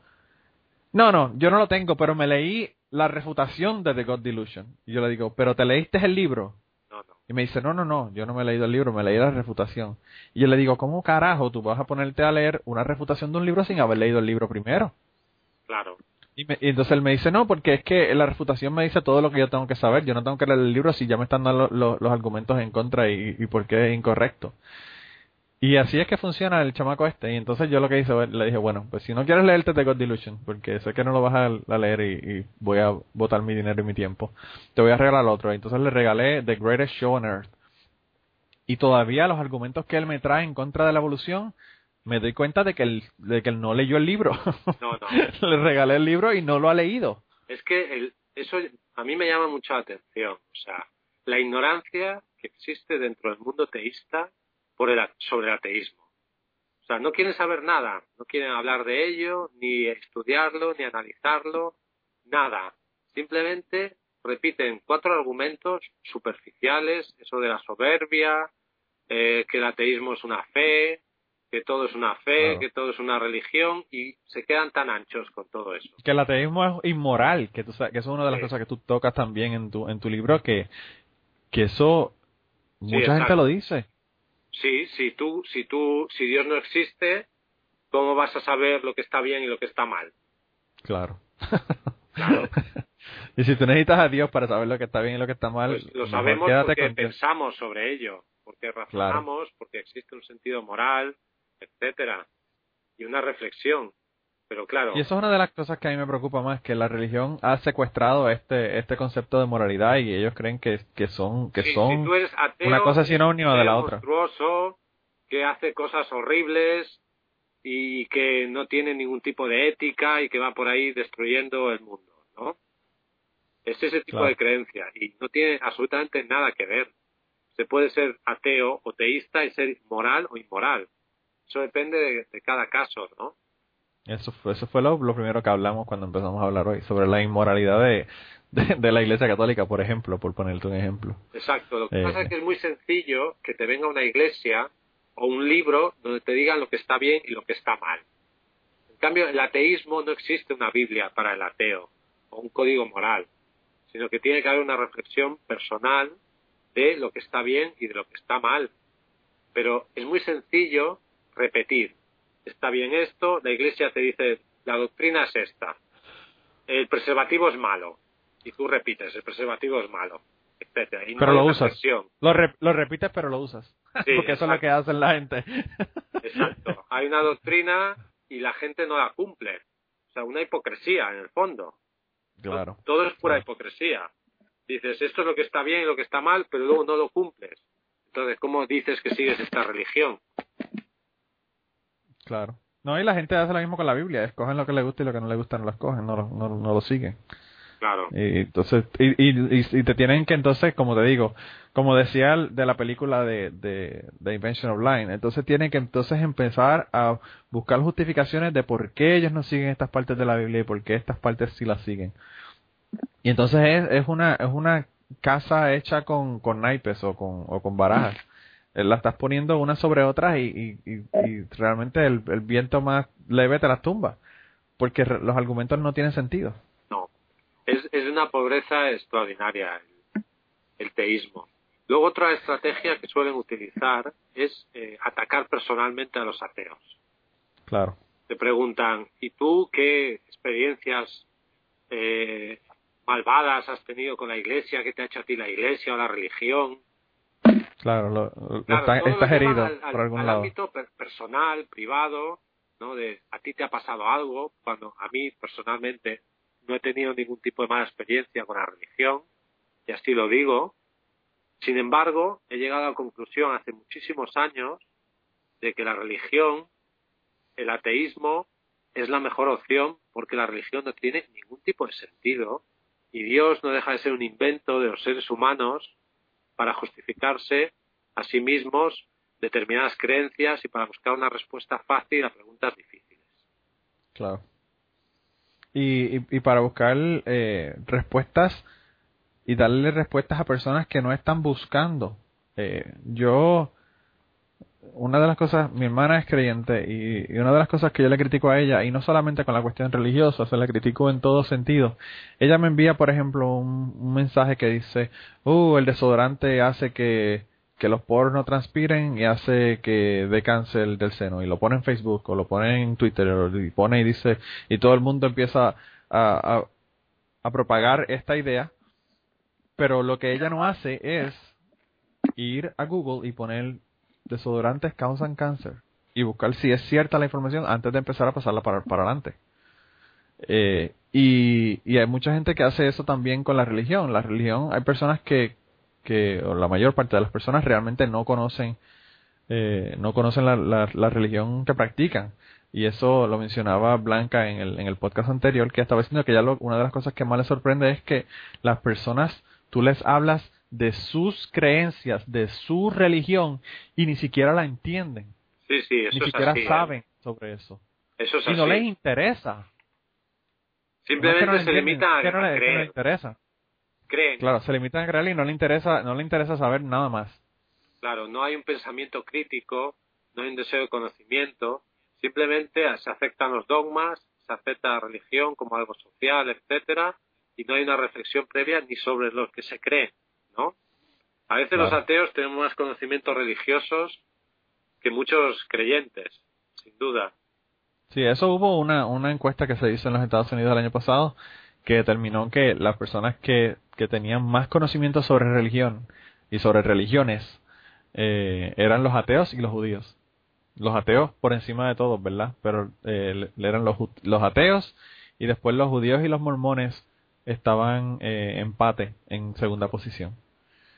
no, no, yo no lo tengo, pero me leí la refutación de The God Delusion. Y yo le digo, ¿pero te leíste el libro? No, no. Y me dice, no, no, no, yo no me he leído el libro, me leí la refutación. Y yo le digo, ¿cómo carajo tú vas a ponerte a leer una refutación de un libro sin haber leído el libro primero? Claro. Y, entonces él me dice, no, porque es que la refutación me dice todo lo que yo tengo que saber, yo no tengo que leer el libro si ya me están dando los argumentos en contra y, y por qué es incorrecto. Y así es que funciona el chamaco este. Y entonces yo lo que hice, le dije, bueno, pues si no quieres leerte The God Delusion, porque sé que no lo vas a, leer y, voy a botar mi dinero y mi tiempo, te voy a regalar otro. Entonces le regalé The Greatest Show on Earth. Y todavía los argumentos que él me trae en contra de la evolución, me doy cuenta de que él, de que él no leyó el libro. No, no. le regalé el libro y no lo ha leído. Es que el, eso a mí me llama mucho la atención. O sea, la ignorancia que existe dentro del mundo teísta sobre el ateísmo. O sea, no quieren saber nada, no quieren hablar de ello, ni estudiarlo, ni analizarlo, nada. Simplemente repiten cuatro argumentos superficiales, eso de la soberbia, eh, que el ateísmo es una fe, que todo es una fe, que todo es una religión, y se quedan tan anchos con todo eso. Que el ateísmo es inmoral, que, tú, que eso es una de las cosas que tú tocas también en tu, en tu libro, que, que eso mucha gente lo dice. Sí, si tú, si tú, si Dios no existe, ¿cómo vas a saber lo que está bien y lo que está mal? Claro. y si tú necesitas a Dios para saber lo que está bien y lo que está mal, pues lo sabemos porque pensamos sobre ello, porque razonamos, porque existe un sentido moral, etcétera, y una reflexión. Pero claro. Y eso es una de las cosas que a mí me preocupa más, que la religión ha secuestrado este este concepto de moralidad y ellos creen que, que son que son una cosa sinónima de la otra. Monstruoso, que hace cosas horribles y que no tiene ningún tipo de ética y que va por ahí destruyendo el mundo, ¿no? Es ese tipo de creencia y no tiene absolutamente nada que ver. Se puede ser ateo o teísta y ser moral o inmoral. Eso depende de cada caso, ¿no? Eso fue, eso fue lo, primero que hablamos cuando empezamos a hablar hoy, sobre la inmoralidad de, de, la Iglesia Católica, por ejemplo, por ponerte un ejemplo. Exacto, lo que pasa es que es muy sencillo que te venga una iglesia o un libro donde te digan lo que está bien y lo que está mal. En cambio, el ateísmo no existe una Biblia para el ateo o un código moral, sino que tiene que haber una reflexión personal de lo que está bien y de lo que está mal. Pero es muy sencillo repetir está bien esto, la iglesia te dice, la doctrina es esta, el preservativo es malo, y tú repites, el preservativo es malo, etcétera. pero lo usas. Lo, lo, repites, pero lo usas. Porque eso es lo que hacen la gente. exacto. Hay una doctrina y la gente no la cumple. O sea, una hipocresía en el fondo. Claro. Todo es pura hipocresía. Dices, esto es lo que está bien y lo que está mal, pero luego no lo cumples. Entonces, ¿cómo dices que sigues esta religión? Claro. No, y la gente hace lo mismo con la Biblia. Escogen lo que les gusta y lo que no les gusta no lo escogen, no lo, no, no lo siguen. Claro. Y entonces, y, y, y, te tienen que entonces, como te digo, como decía de la película de, de, de Invention of Line, entonces tienen que entonces empezar a buscar justificaciones de por qué ellos no siguen estas partes de la Biblia y por qué estas partes sí las siguen. Y entonces es, es una, es una casa hecha con, con naipes o con, o con barajas. Eh, la estás poniendo una sobre otra y, y, y realmente el, el viento más leve te las tumba. Porque los argumentos no tienen sentido es, es de una pobreza extraordinaria el, el, teísmo. Luego otra estrategia que suelen utilizar es eh, atacar personalmente a los ateos. Claro. Te preguntan, ¿y tú qué experiencias eh, malvadas has tenido con la iglesia? ¿Qué te ha hecho a ti la iglesia o la religión? Claro, lo, lo claro, está, estás herido al, por algún al lado. ámbito personal, privado, ¿no? De a ti te ha pasado algo, cuando a mí personalmente no he tenido ningún tipo de mala experiencia con la religión, y así lo digo. Sin embargo, he llegado a la conclusión hace muchísimos años de que la religión, el ateísmo, es la mejor opción porque la religión no tiene ningún tipo de sentido y Dios no deja de ser un invento de los seres humanos para justificarse a sí mismos determinadas creencias y para buscar una respuesta fácil a preguntas difíciles. Claro y, y, para buscar eh, respuestas y darle respuestas a personas que no están buscando. Eh, yo, una de las cosas, mi hermana es creyente y, una de las cosas que yo le critico a ella, y no solamente con la cuestión religiosa, se la critico en todo sentido, ella me envía, por ejemplo, un, mensaje que dice, uh, el desodorante hace que que los poros no transpiren y hace que dé cáncer del seno y lo pone en Facebook o lo pone en Twitter y pone y dice y todo el mundo empieza a, a, propagar esta idea. Pero lo que ella no hace es ir a Google y poner desodorantes causan cáncer y buscar si es cierta la información antes de empezar a pasarla para, para adelante. Eh, y, y hay mucha gente que hace eso también con la religión. La religión hay personas que que o la mayor parte de las personas realmente no conocen eh, no conocen la, la, religión que practican. Y eso lo mencionaba Blanca en el, en el podcast anterior que estaba diciendo que ya una de las cosas que más le sorprende es que las personas tú les hablas de sus creencias de su religión y ni siquiera la entienden. Sí sí eso ni siquiera así, ¿eh? saben sobre eso. Eso es y así. no les interesa. Simplemente no, no se limita a, no, creer no le interesa. Creen. Claro, se limitan a creer y no le interesa, no le interesa saber nada más. Claro, no hay un pensamiento crítico, no hay un deseo de conocimiento, simplemente se aceptan los dogmas, se acepta la religión como algo social, etcétera, y no hay una reflexión previa ni sobre lo que se cree, ¿no? A veces Claro. los ateos tenemos más conocimientos religiosos que muchos creyentes, sin duda. Sí, eso hubo una, una encuesta que se hizo en los Estados Unidos el año pasado que determinó que las personas que, que tenían más conocimiento sobre religión y sobre religiones eh, eran los ateos y los judíos. Los ateos por encima de todos, ¿verdad? Pero eh, eran los, los ateos y después los judíos y los mormones estaban eh, empate en segunda posición.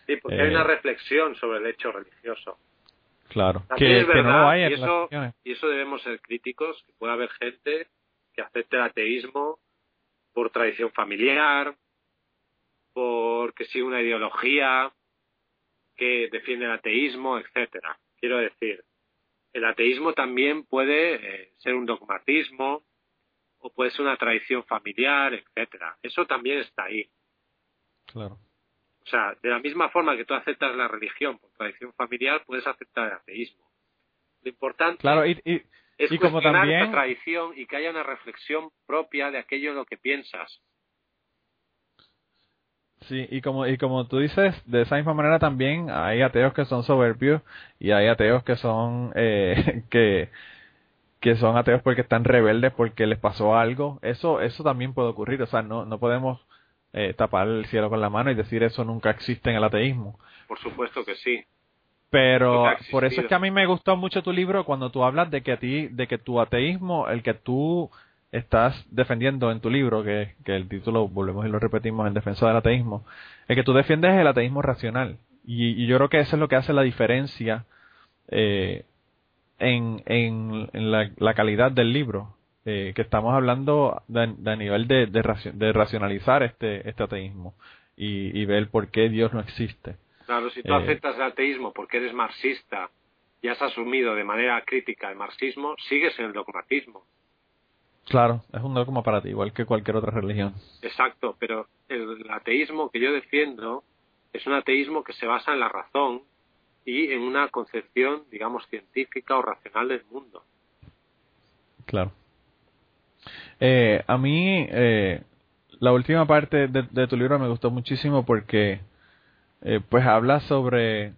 Sí, porque Eh. hay una reflexión sobre el hecho religioso. Claro. Que, es que no verdad, lo hay en y, eso, y eso debemos ser críticos, que puede haber gente que acepte el ateísmo por tradición familiar, porque sigue una ideología que defiende el ateísmo, etcétera. Quiero decir, el ateísmo también puede eh, ser un dogmatismo o puede ser una tradición familiar, etcétera. Eso también está ahí. Claro. O sea, de la misma forma que tú aceptas la religión por tradición familiar, puedes aceptar el ateísmo. Lo importante Claro, y, y, es y como también- esa tradición y que haya una reflexión propia de aquello en lo que piensas. Sí, y como, y como tú dices, de esa misma manera también hay ateos que son soberbios y hay ateos que son, eh, que, que son ateos porque están rebeldes porque les pasó algo. Eso, eso también puede ocurrir. O sea, no, no podemos eh, tapar el cielo con la mano y decir eso nunca existe en el ateísmo. Por supuesto que sí. Pero por eso es que a mí me gustó mucho tu libro cuando tú hablas de que a ti, de que tu ateísmo, el que tú estás defendiendo en tu libro, que, que el título, volvemos y lo repetimos, en defensa del ateísmo, el que tú defiendes es el ateísmo racional. Y, yo creo que eso es lo que hace la diferencia eh, en, en, la, calidad del libro. Eh, que estamos hablando de, nivel de, de, racionalizar este, este ateísmo y, y ver por qué Dios no existe. Claro, si tú eh, aceptas el ateísmo porque eres marxista y has asumido de manera crítica el marxismo, sigues en el dogmatismo. Claro, es un dogma para ti, igual que cualquier otra religión. Exacto, pero el ateísmo que yo defiendo es un ateísmo que se basa en la razón y en una concepción, digamos, científica o racional del mundo. Claro. Eh, a mí, eh, la última parte de, tu libro me gustó muchísimo porque eh, pues habla sobre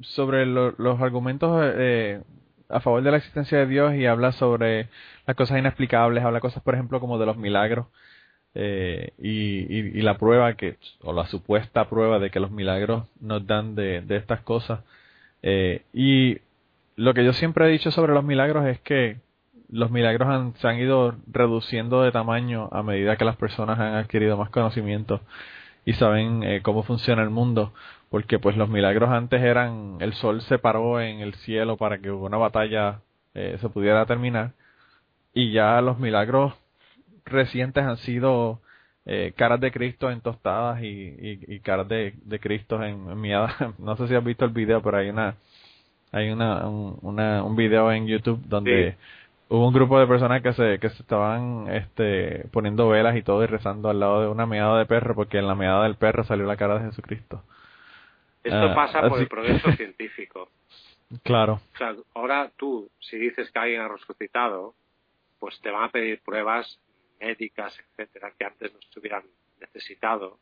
sobre los argumentos eh, a favor de la existencia de Dios y habla sobre las cosas inexplicables, habla cosas por ejemplo como de los milagros eh, y, la prueba que o la supuesta prueba de que los milagros nos dan de, estas cosas y lo que yo siempre he dicho sobre los milagros es que los milagros se han ido reduciendo de tamaño a medida que las personas han adquirido más conocimiento y saben eh, cómo funciona el mundo, porque pues los milagros antes eran el sol se paró en el cielo para que una batalla eh, se pudiera terminar y ya los milagros recientes han sido eh, caras de Cristo en tostadas y, y, caras de, de Cristo en, en miadas. No sé si has visto el video, pero hay una hay una un, una, un video en YouTube donde hubo un grupo de personas que se, que se estaban este, poniendo velas y todo y rezando al lado de una meada de perro porque en la meada del perro salió la cara de Jesucristo. Esto ah, pasa por el progreso científico. Claro. O sea, ahora tú, si dices que alguien ha resucitado, pues te van a pedir pruebas médicas, etcétera, que antes no se hubieran necesitado.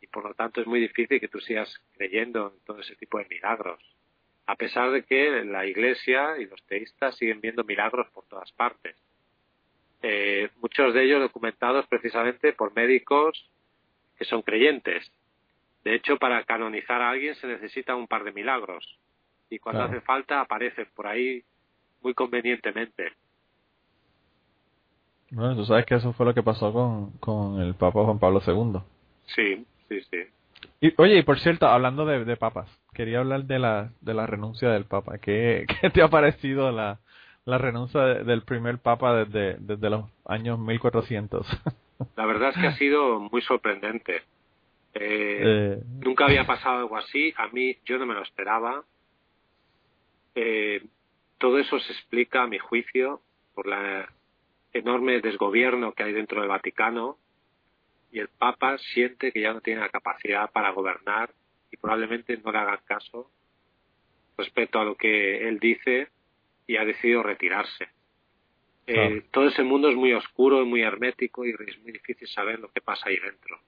Y por lo tanto es muy difícil que tú sigas creyendo en todo ese tipo de milagros a pesar de que la Iglesia y los teístas siguen viendo milagros por todas partes. Eh, muchos de ellos documentados precisamente por médicos que son creyentes. De hecho, para canonizar a alguien se necesita un par de milagros y cuando hace falta aparecen por ahí muy convenientemente. Bueno, tú sabes que eso fue lo que pasó con, con el Papa Juan Pablo II. Sí, sí, sí. Y, oye, y por cierto, hablando de, papas, quería hablar de la, de la renuncia del papa. ¿Qué, qué te ha parecido la, la renuncia del primer papa desde, desde los años 1400? La verdad es que ha sido muy sorprendente. Eh, eh. Nunca había pasado algo así. A mí yo no me lo esperaba. Eh, todo eso se explica, a mi juicio, por la enorme desgobierno que hay dentro del Vaticano y el Papa siente que ya no tiene la capacidad para gobernar y probablemente no le hagan caso respecto a lo que él dice y ha decidido retirarse. Eh, todo ese mundo es muy oscuro y muy hermético y es muy difícil saber lo que pasa ahí dentro.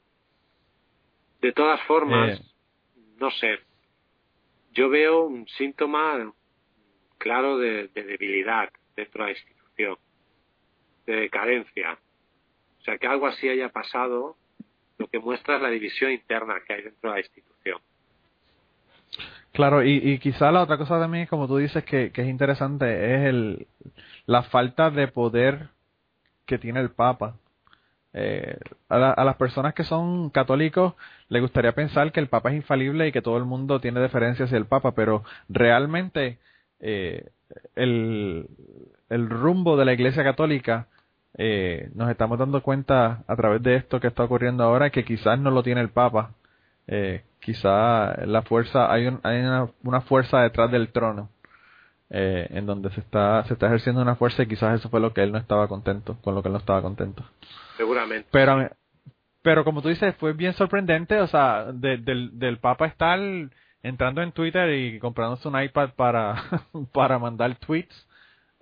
De todas formas, no sé, yo veo un síntoma claro de debilidad dentro de la institución, de decadencia. O sea, que algo así haya pasado, lo que muestra es la división interna que hay dentro de la institución. Claro, y, y quizá la otra cosa también, como tú dices, que, es interesante, es el, la falta de poder que tiene el Papa. Eh, a, a, las personas que son católicos les gustaría pensar que el Papa es infalible y que todo el mundo tiene deferencia hacia el Papa, pero realmente eh, el, el rumbo de la Iglesia Católica eh, nos estamos dando cuenta a través de esto que está ocurriendo ahora que quizás no lo tiene el Papa. Eh, quizás la fuerza, hay, hay una, fuerza detrás del trono. Eh, en donde se está se está ejerciendo una fuerza y quizás eso fue lo que él no estaba contento con lo que él no estaba contento seguramente pero pero como tú dices fue bien sorprendente o sea del del papa estar entrando en Twitter y comprándose un iPad para para mandar tweets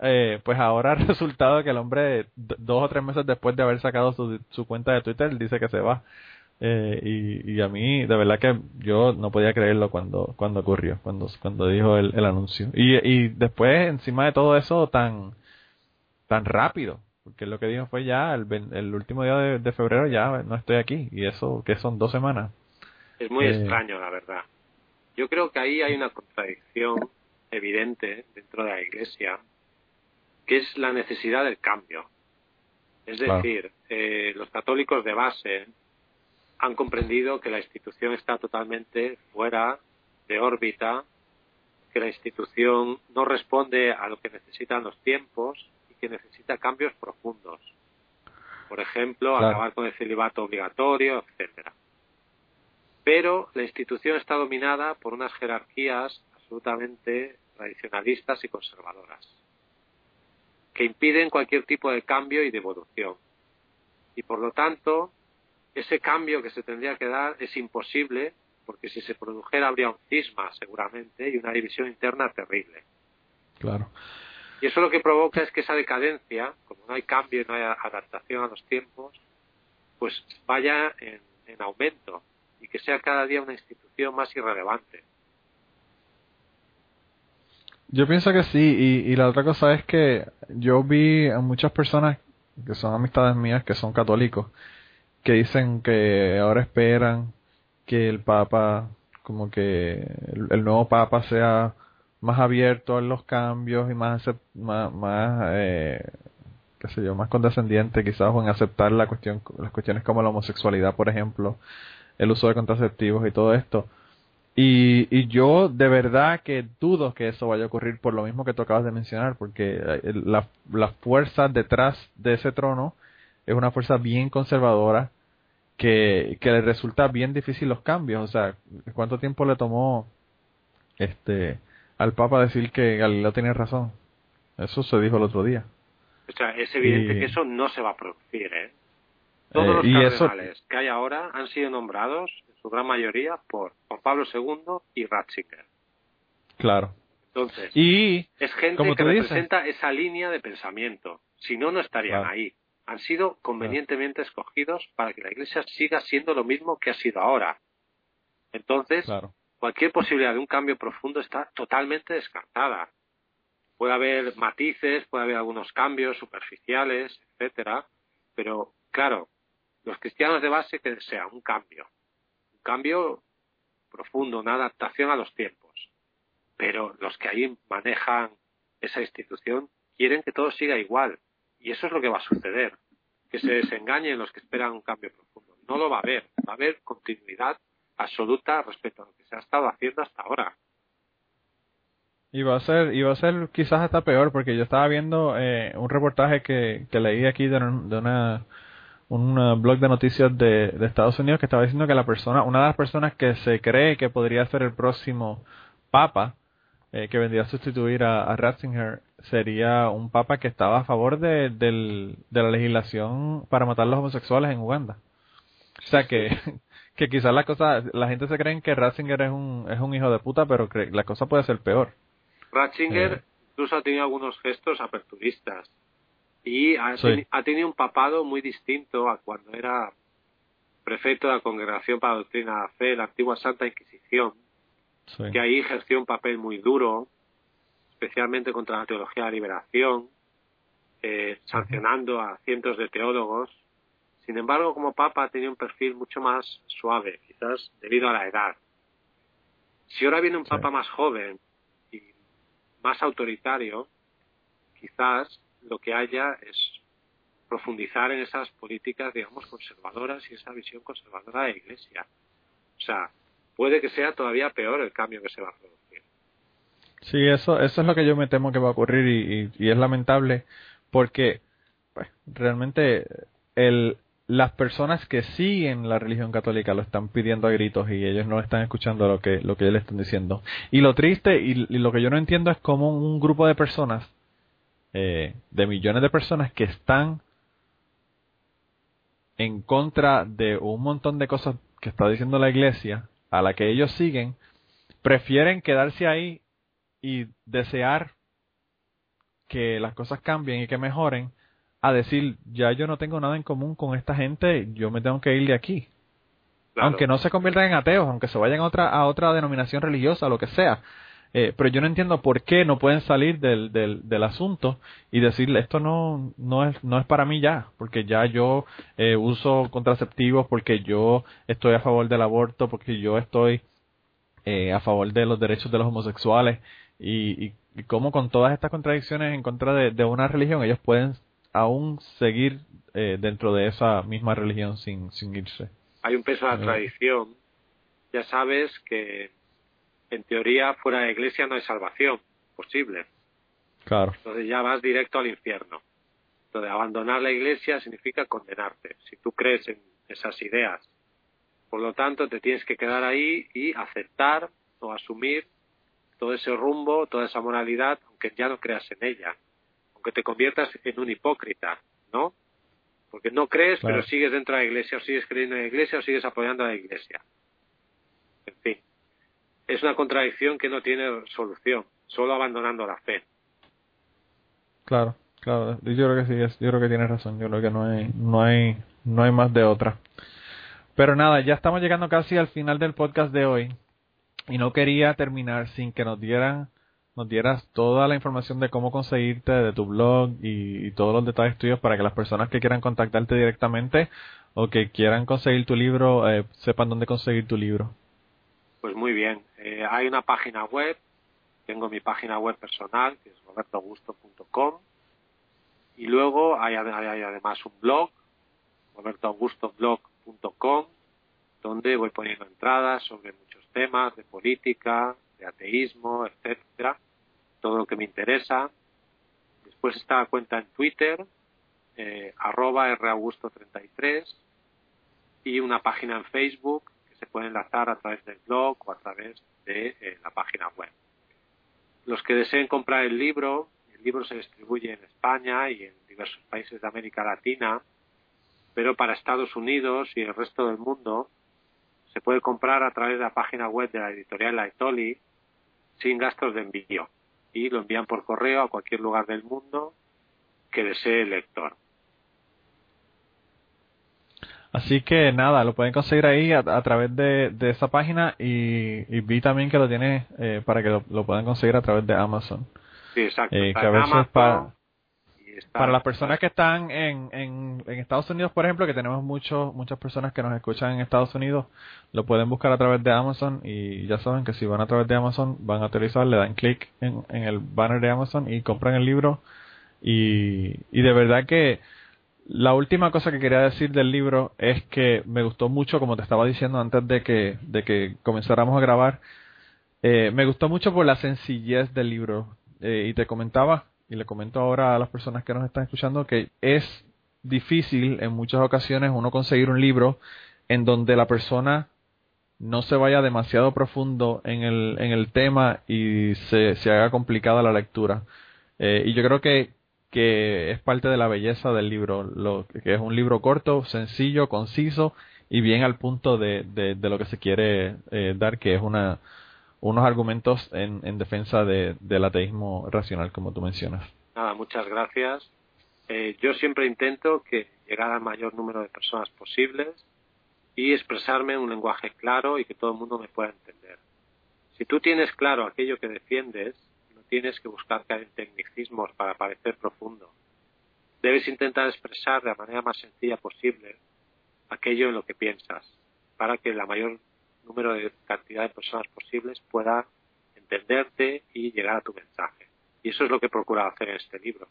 eh, pues ahora ha resultado que el hombre, dos o tres meses después de haber sacado su, su cuenta de Twitter, dice que se va. Eh, y, y, a mí, de verdad que yo no podía creerlo cuando, cuando ocurrió, cuando, cuando dijo el, el anuncio. Y, y después, encima de todo eso, tan, tan rápido, porque lo que dijo fue ya el, el último día de, febrero ya no estoy aquí, y eso que son dos semanas. Es muy eh, extraño, la verdad. Yo creo que ahí hay una contradicción evidente dentro de la Iglesia, que es la necesidad del cambio. Es decir, eh, los católicos de base han comprendido que la institución está totalmente fuera de órbita, que la institución no responde a lo que necesitan los tiempos y que necesita cambios profundos. Por ejemplo, acabar con el celibato obligatorio, etcétera. Pero la institución está dominada por unas jerarquías absolutamente tradicionalistas y conservadoras, que impiden cualquier tipo de cambio y de evolución. Y por lo tanto, ese cambio que se tendría que dar es imposible porque si se produjera habría un cisma seguramente y una división interna terrible. Claro. Y eso lo que provoca es que esa decadencia, como no hay cambio y no hay adaptación a los tiempos, pues vaya en, en aumento y que sea cada día una institución más irrelevante. Yo pienso que sí, y, y la otra cosa es que yo vi a muchas personas que son amistades mías que son católicos, que dicen que ahora esperan que el Papa, como que el, nuevo Papa sea más abierto a los cambios y más, más, más eh, qué sé yo, más condescendiente quizás en aceptar la cuestión, las cuestiones como la homosexualidad, por ejemplo, el uso de contraceptivos y todo esto. Y, y yo de verdad que dudo que eso vaya a ocurrir por lo mismo que tú acabas de mencionar, porque la, la fuerza detrás de ese trono es una fuerza bien conservadora que, que le resulta bien difícil los cambios. O sea, ¿cuánto tiempo le tomó este al Papa decir que Galileo tenía razón? Eso se dijo el otro día. O sea, es evidente que eso no se va a producir, ¿eh? Todos eh, los cardenales que hay ahora han sido nombrados, su gran mayoría, por Juan Pablo II y Ratzinger. Claro. Entonces, y, es gente que representa esa línea de pensamiento. Si no, no estarían ahí han sido convenientemente escogidos para que la Iglesia siga siendo lo mismo que ha sido ahora. Entonces, cualquier posibilidad de un cambio profundo está totalmente descartada. Puede haber matices, puede haber algunos cambios superficiales, etcétera, pero claro, los cristianos de base que desean un cambio, cambio profundo, una adaptación a los tiempos. Pero los que ahí manejan esa institución quieren que todo siga igual, y eso es lo que va a suceder. Que se desengañen los que esperan un cambio profundo. No lo va a haber. Va a haber continuidad absoluta respecto a lo que se ha estado haciendo hasta ahora. Y va a ser, y va a ser quizás hasta peor, porque yo estaba viendo eh, un reportaje que, que leí aquí de, de una un blog de noticias de, de, Estados Unidos que estaba diciendo que la persona, una de las personas que se cree que podría ser el próximo papa, eh, que vendría a sustituir a, Ratzinger sería un papa que estaba a favor de, de la legislación para matar a los homosexuales en Uganda. O sea que, que quizás la cosa, la gente se cree que Ratzinger es un, es un hijo de puta, pero que la cosa puede ser peor. Ratzinger eh. incluso ha tenido algunos gestos aperturistas y ha, ha tenido un papado muy distinto a cuando era prefecto de la Congregación para la Doctrina de la Fe, la antigua Santa Inquisición, que ahí ejerció un papel muy duro, especialmente contra la teología de la liberación, eh, sancionando a cientos de teólogos. Sin embargo, como papa tenía un perfil mucho más suave, quizás debido a la edad. Si ahora viene un papa más joven y más autoritario, quizás lo que haya es profundizar en esas políticas, digamos, conservadoras y esa visión conservadora de Iglesia. O sea, puede que sea todavía peor el cambio que se va a producir. Sí, eso, eso es lo que yo me temo que va a ocurrir y, es lamentable porque pues, realmente el, las personas que siguen la religión católica lo están pidiendo a gritos y ellos no están escuchando lo que, lo que ellos le están diciendo. Y lo triste y, lo que yo no entiendo es cómo un grupo de personas, eh, de millones de personas que están en contra de un montón de cosas que está diciendo la iglesia, a la que ellos siguen, prefieren quedarse ahí y desear que las cosas cambien y que mejoren, a decir, ya yo no tengo nada en común con esta gente, yo me tengo que ir de aquí. Aunque no se conviertan en ateos, aunque se vayan a otra, a otra denominación religiosa, lo que sea. Eh, pero yo no entiendo por qué no pueden salir del, del, del asunto y decirle esto no, no, es, no es para mí ya, porque ya yo eh, uso contraceptivos, porque yo estoy a favor del aborto, porque yo estoy eh, a favor de los derechos de los homosexuales y, y, cómo con todas estas contradicciones en contra de, una religión ellos pueden aún seguir eh, dentro de esa misma religión sin, sin irse. Hay un peso a la tradición. Ya sabes que en teoría fuera de la iglesia no hay salvación posible. Claro. Entonces ya vas directo al infierno. Entonces abandonar la iglesia significa condenarte. Si tú crees en esas ideas por lo tanto, te tienes que quedar ahí y aceptar o asumir todo ese rumbo, toda esa moralidad, aunque ya no creas en ella, aunque te conviertas en un hipócrita, ¿no? Porque no crees, pero sigues dentro de la iglesia, o sigues creyendo en la iglesia, o sigues apoyando a la iglesia. En fin, es una contradicción que no tiene solución, solo abandonando la fe. Claro, claro, yo creo que sí, yo creo que tienes razón, yo creo que no hay, no hay, no hay más de otra. Pero nada, ya estamos llegando casi al final del podcast de hoy y no quería terminar sin que nos dieran nos dieras toda la información de cómo conseguirte, de tu blog y, todos los detalles tuyos para que las personas que quieran contactarte directamente o que quieran conseguir tu libro eh, sepan dónde conseguir tu libro. Pues muy bien, eh, hay una página web, tengo mi página web personal que es robertoaugusto.com y luego hay, además un blog, robertoaugustoblog.com donde voy poniendo entradas sobre muchos temas de política, de ateísmo, etcétera, todo lo que me interesa. Después está la cuenta en Twitter, eh, arroba raugusto33 y una página en Facebook se puede enlazar a través del blog o a través de eh, la página web. Los que deseen comprar el libro, el libro se distribuye en España y en diversos países de América Latina pero para Estados Unidos y el resto del mundo se puede comprar a través de la página web de la editorial Laetoli sin gastos de envío y lo envían por correo a cualquier lugar del mundo que desee el lector. Así que nada, lo pueden conseguir ahí a, través de, esa página y, vi también que lo tiene eh, para que lo, puedan conseguir a través de Amazon. Sí, exacto. Eh, que a veces para, para las personas que están en, en, Estados Unidos, por ejemplo, que tenemos muchos muchas personas que nos escuchan en Estados Unidos, lo pueden buscar a través de Amazon y ya saben que si van a través de Amazon van a utilizar, le dan clic en, en el banner de Amazon y compran el libro. Y, y de verdad que la última cosa que quería decir del libro es que me gustó mucho, como te estaba diciendo antes de que, de que comenzáramos a grabar, eh, me gustó mucho por la sencillez del libro. Eh, y te comentaba y le comento ahora a las personas que nos están escuchando que es difícil en muchas ocasiones uno conseguir un libro en donde la persona no se vaya demasiado profundo en el, en el tema y se, se haga complicada la lectura. Eh, y yo creo que, que es parte de la belleza del libro, lo, que es un libro corto, sencillo, conciso y bien al punto de, de, lo que se quiere eh, dar, que es una, unos argumentos en, en defensa de, del ateísmo racional, como tú mencionas. Nada, muchas gracias. Eh, yo siempre intento que llegar al mayor número de personas posibles y expresarme en un lenguaje claro y que todo el mundo me pueda entender. Si tú tienes claro aquello que defiendes, tienes que buscar caer en tecnicismos para parecer profundo. Debes intentar expresar de la manera más sencilla posible aquello en lo que piensas, para que la mayor número de cantidad de personas posibles pueda entenderte y llegar a tu mensaje. Y eso es lo que he procurado hacer en este libro.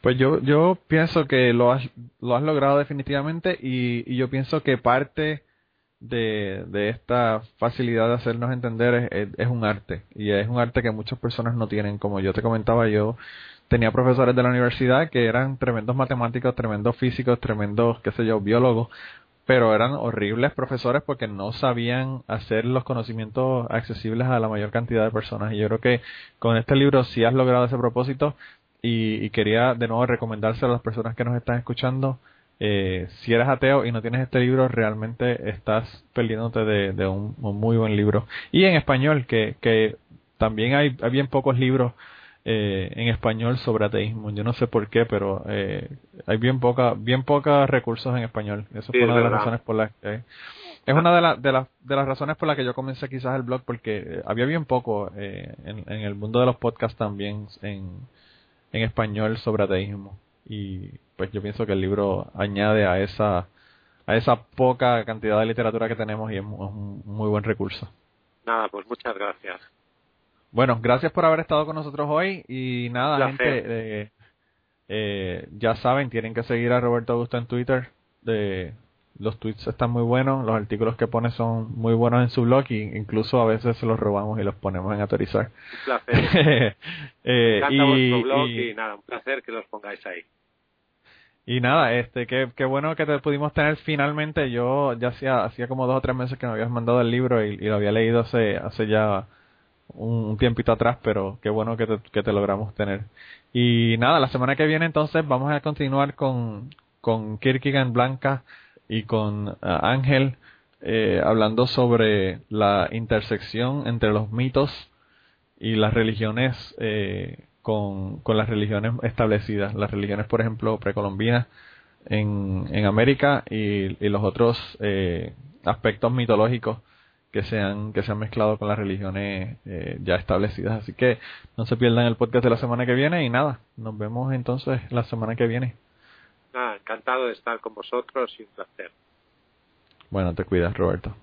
Pues yo, yo pienso que lo has, lo has logrado definitivamente y, yo pienso que parte de, de, esta facilidad de hacernos entender es, es, un arte y es un arte que muchas personas no tienen. Como yo te comentaba, yo tenía profesores de la universidad que eran tremendos matemáticos, tremendos físicos, tremendos, qué sé yo, biólogos, pero eran horribles profesores porque no sabían hacer los conocimientos accesibles a la mayor cantidad de personas. Y yo creo que con este libro sí has logrado ese propósito y, quería de nuevo recomendárselo a las personas que nos están escuchando. Eh, si eres ateo y no tienes este libro, realmente estás perdiéndote de, un, muy buen libro. Y en español, que, que también hay, hay bien pocos libros eh, en español sobre ateísmo. Yo no sé por qué, pero eh, hay bien poca, bien pocos recursos en español. Eso fue una de las razones por las que es una de, de, las de las razones por las que yo comencé quizás el blog porque eh, había bien poco en, en, el mundo de los podcasts también en, en español sobre ateísmo y pues yo pienso que el libro añade a esa a esa poca cantidad de literatura que tenemos y es un muy buen recurso. Nada, pues muchas gracias. Bueno, gracias por haber estado con nosotros hoy y nada, gente, eh, eh, ya saben, tienen que seguir a Roberto Augusto en Twitter. De, los tweets están muy buenos, los artículos que pone son muy buenos en su blog y incluso a veces se los robamos y los ponemos en autorizar. Un placer. eh, y, blog y, nada, un placer que los pongáis ahí. Y nada, este, qué, qué bueno que te pudimos tener finalmente. Yo ya hacía, hacía como dos o tres meses que me habías mandado el libro y, lo había leído hace, hace ya un, tiempito atrás, pero qué bueno que te, que te logramos tener. Y nada, la semana que viene entonces vamos a continuar con, con Kierkegaard Blanca y con uh, Ángel eh, hablando sobre la intersección entre los mitos y las religiones eh, con, con las religiones establecidas, las religiones por ejemplo precolombinas en, en América y, y los otros eh, aspectos mitológicos que se han que se han mezclado con las religiones eh, ya establecidas. Así que no se pierdan el podcast de la semana que viene y nada nos vemos entonces la semana que viene. Encantado de estar con vosotros y un placer. Bueno te cuidas Roberto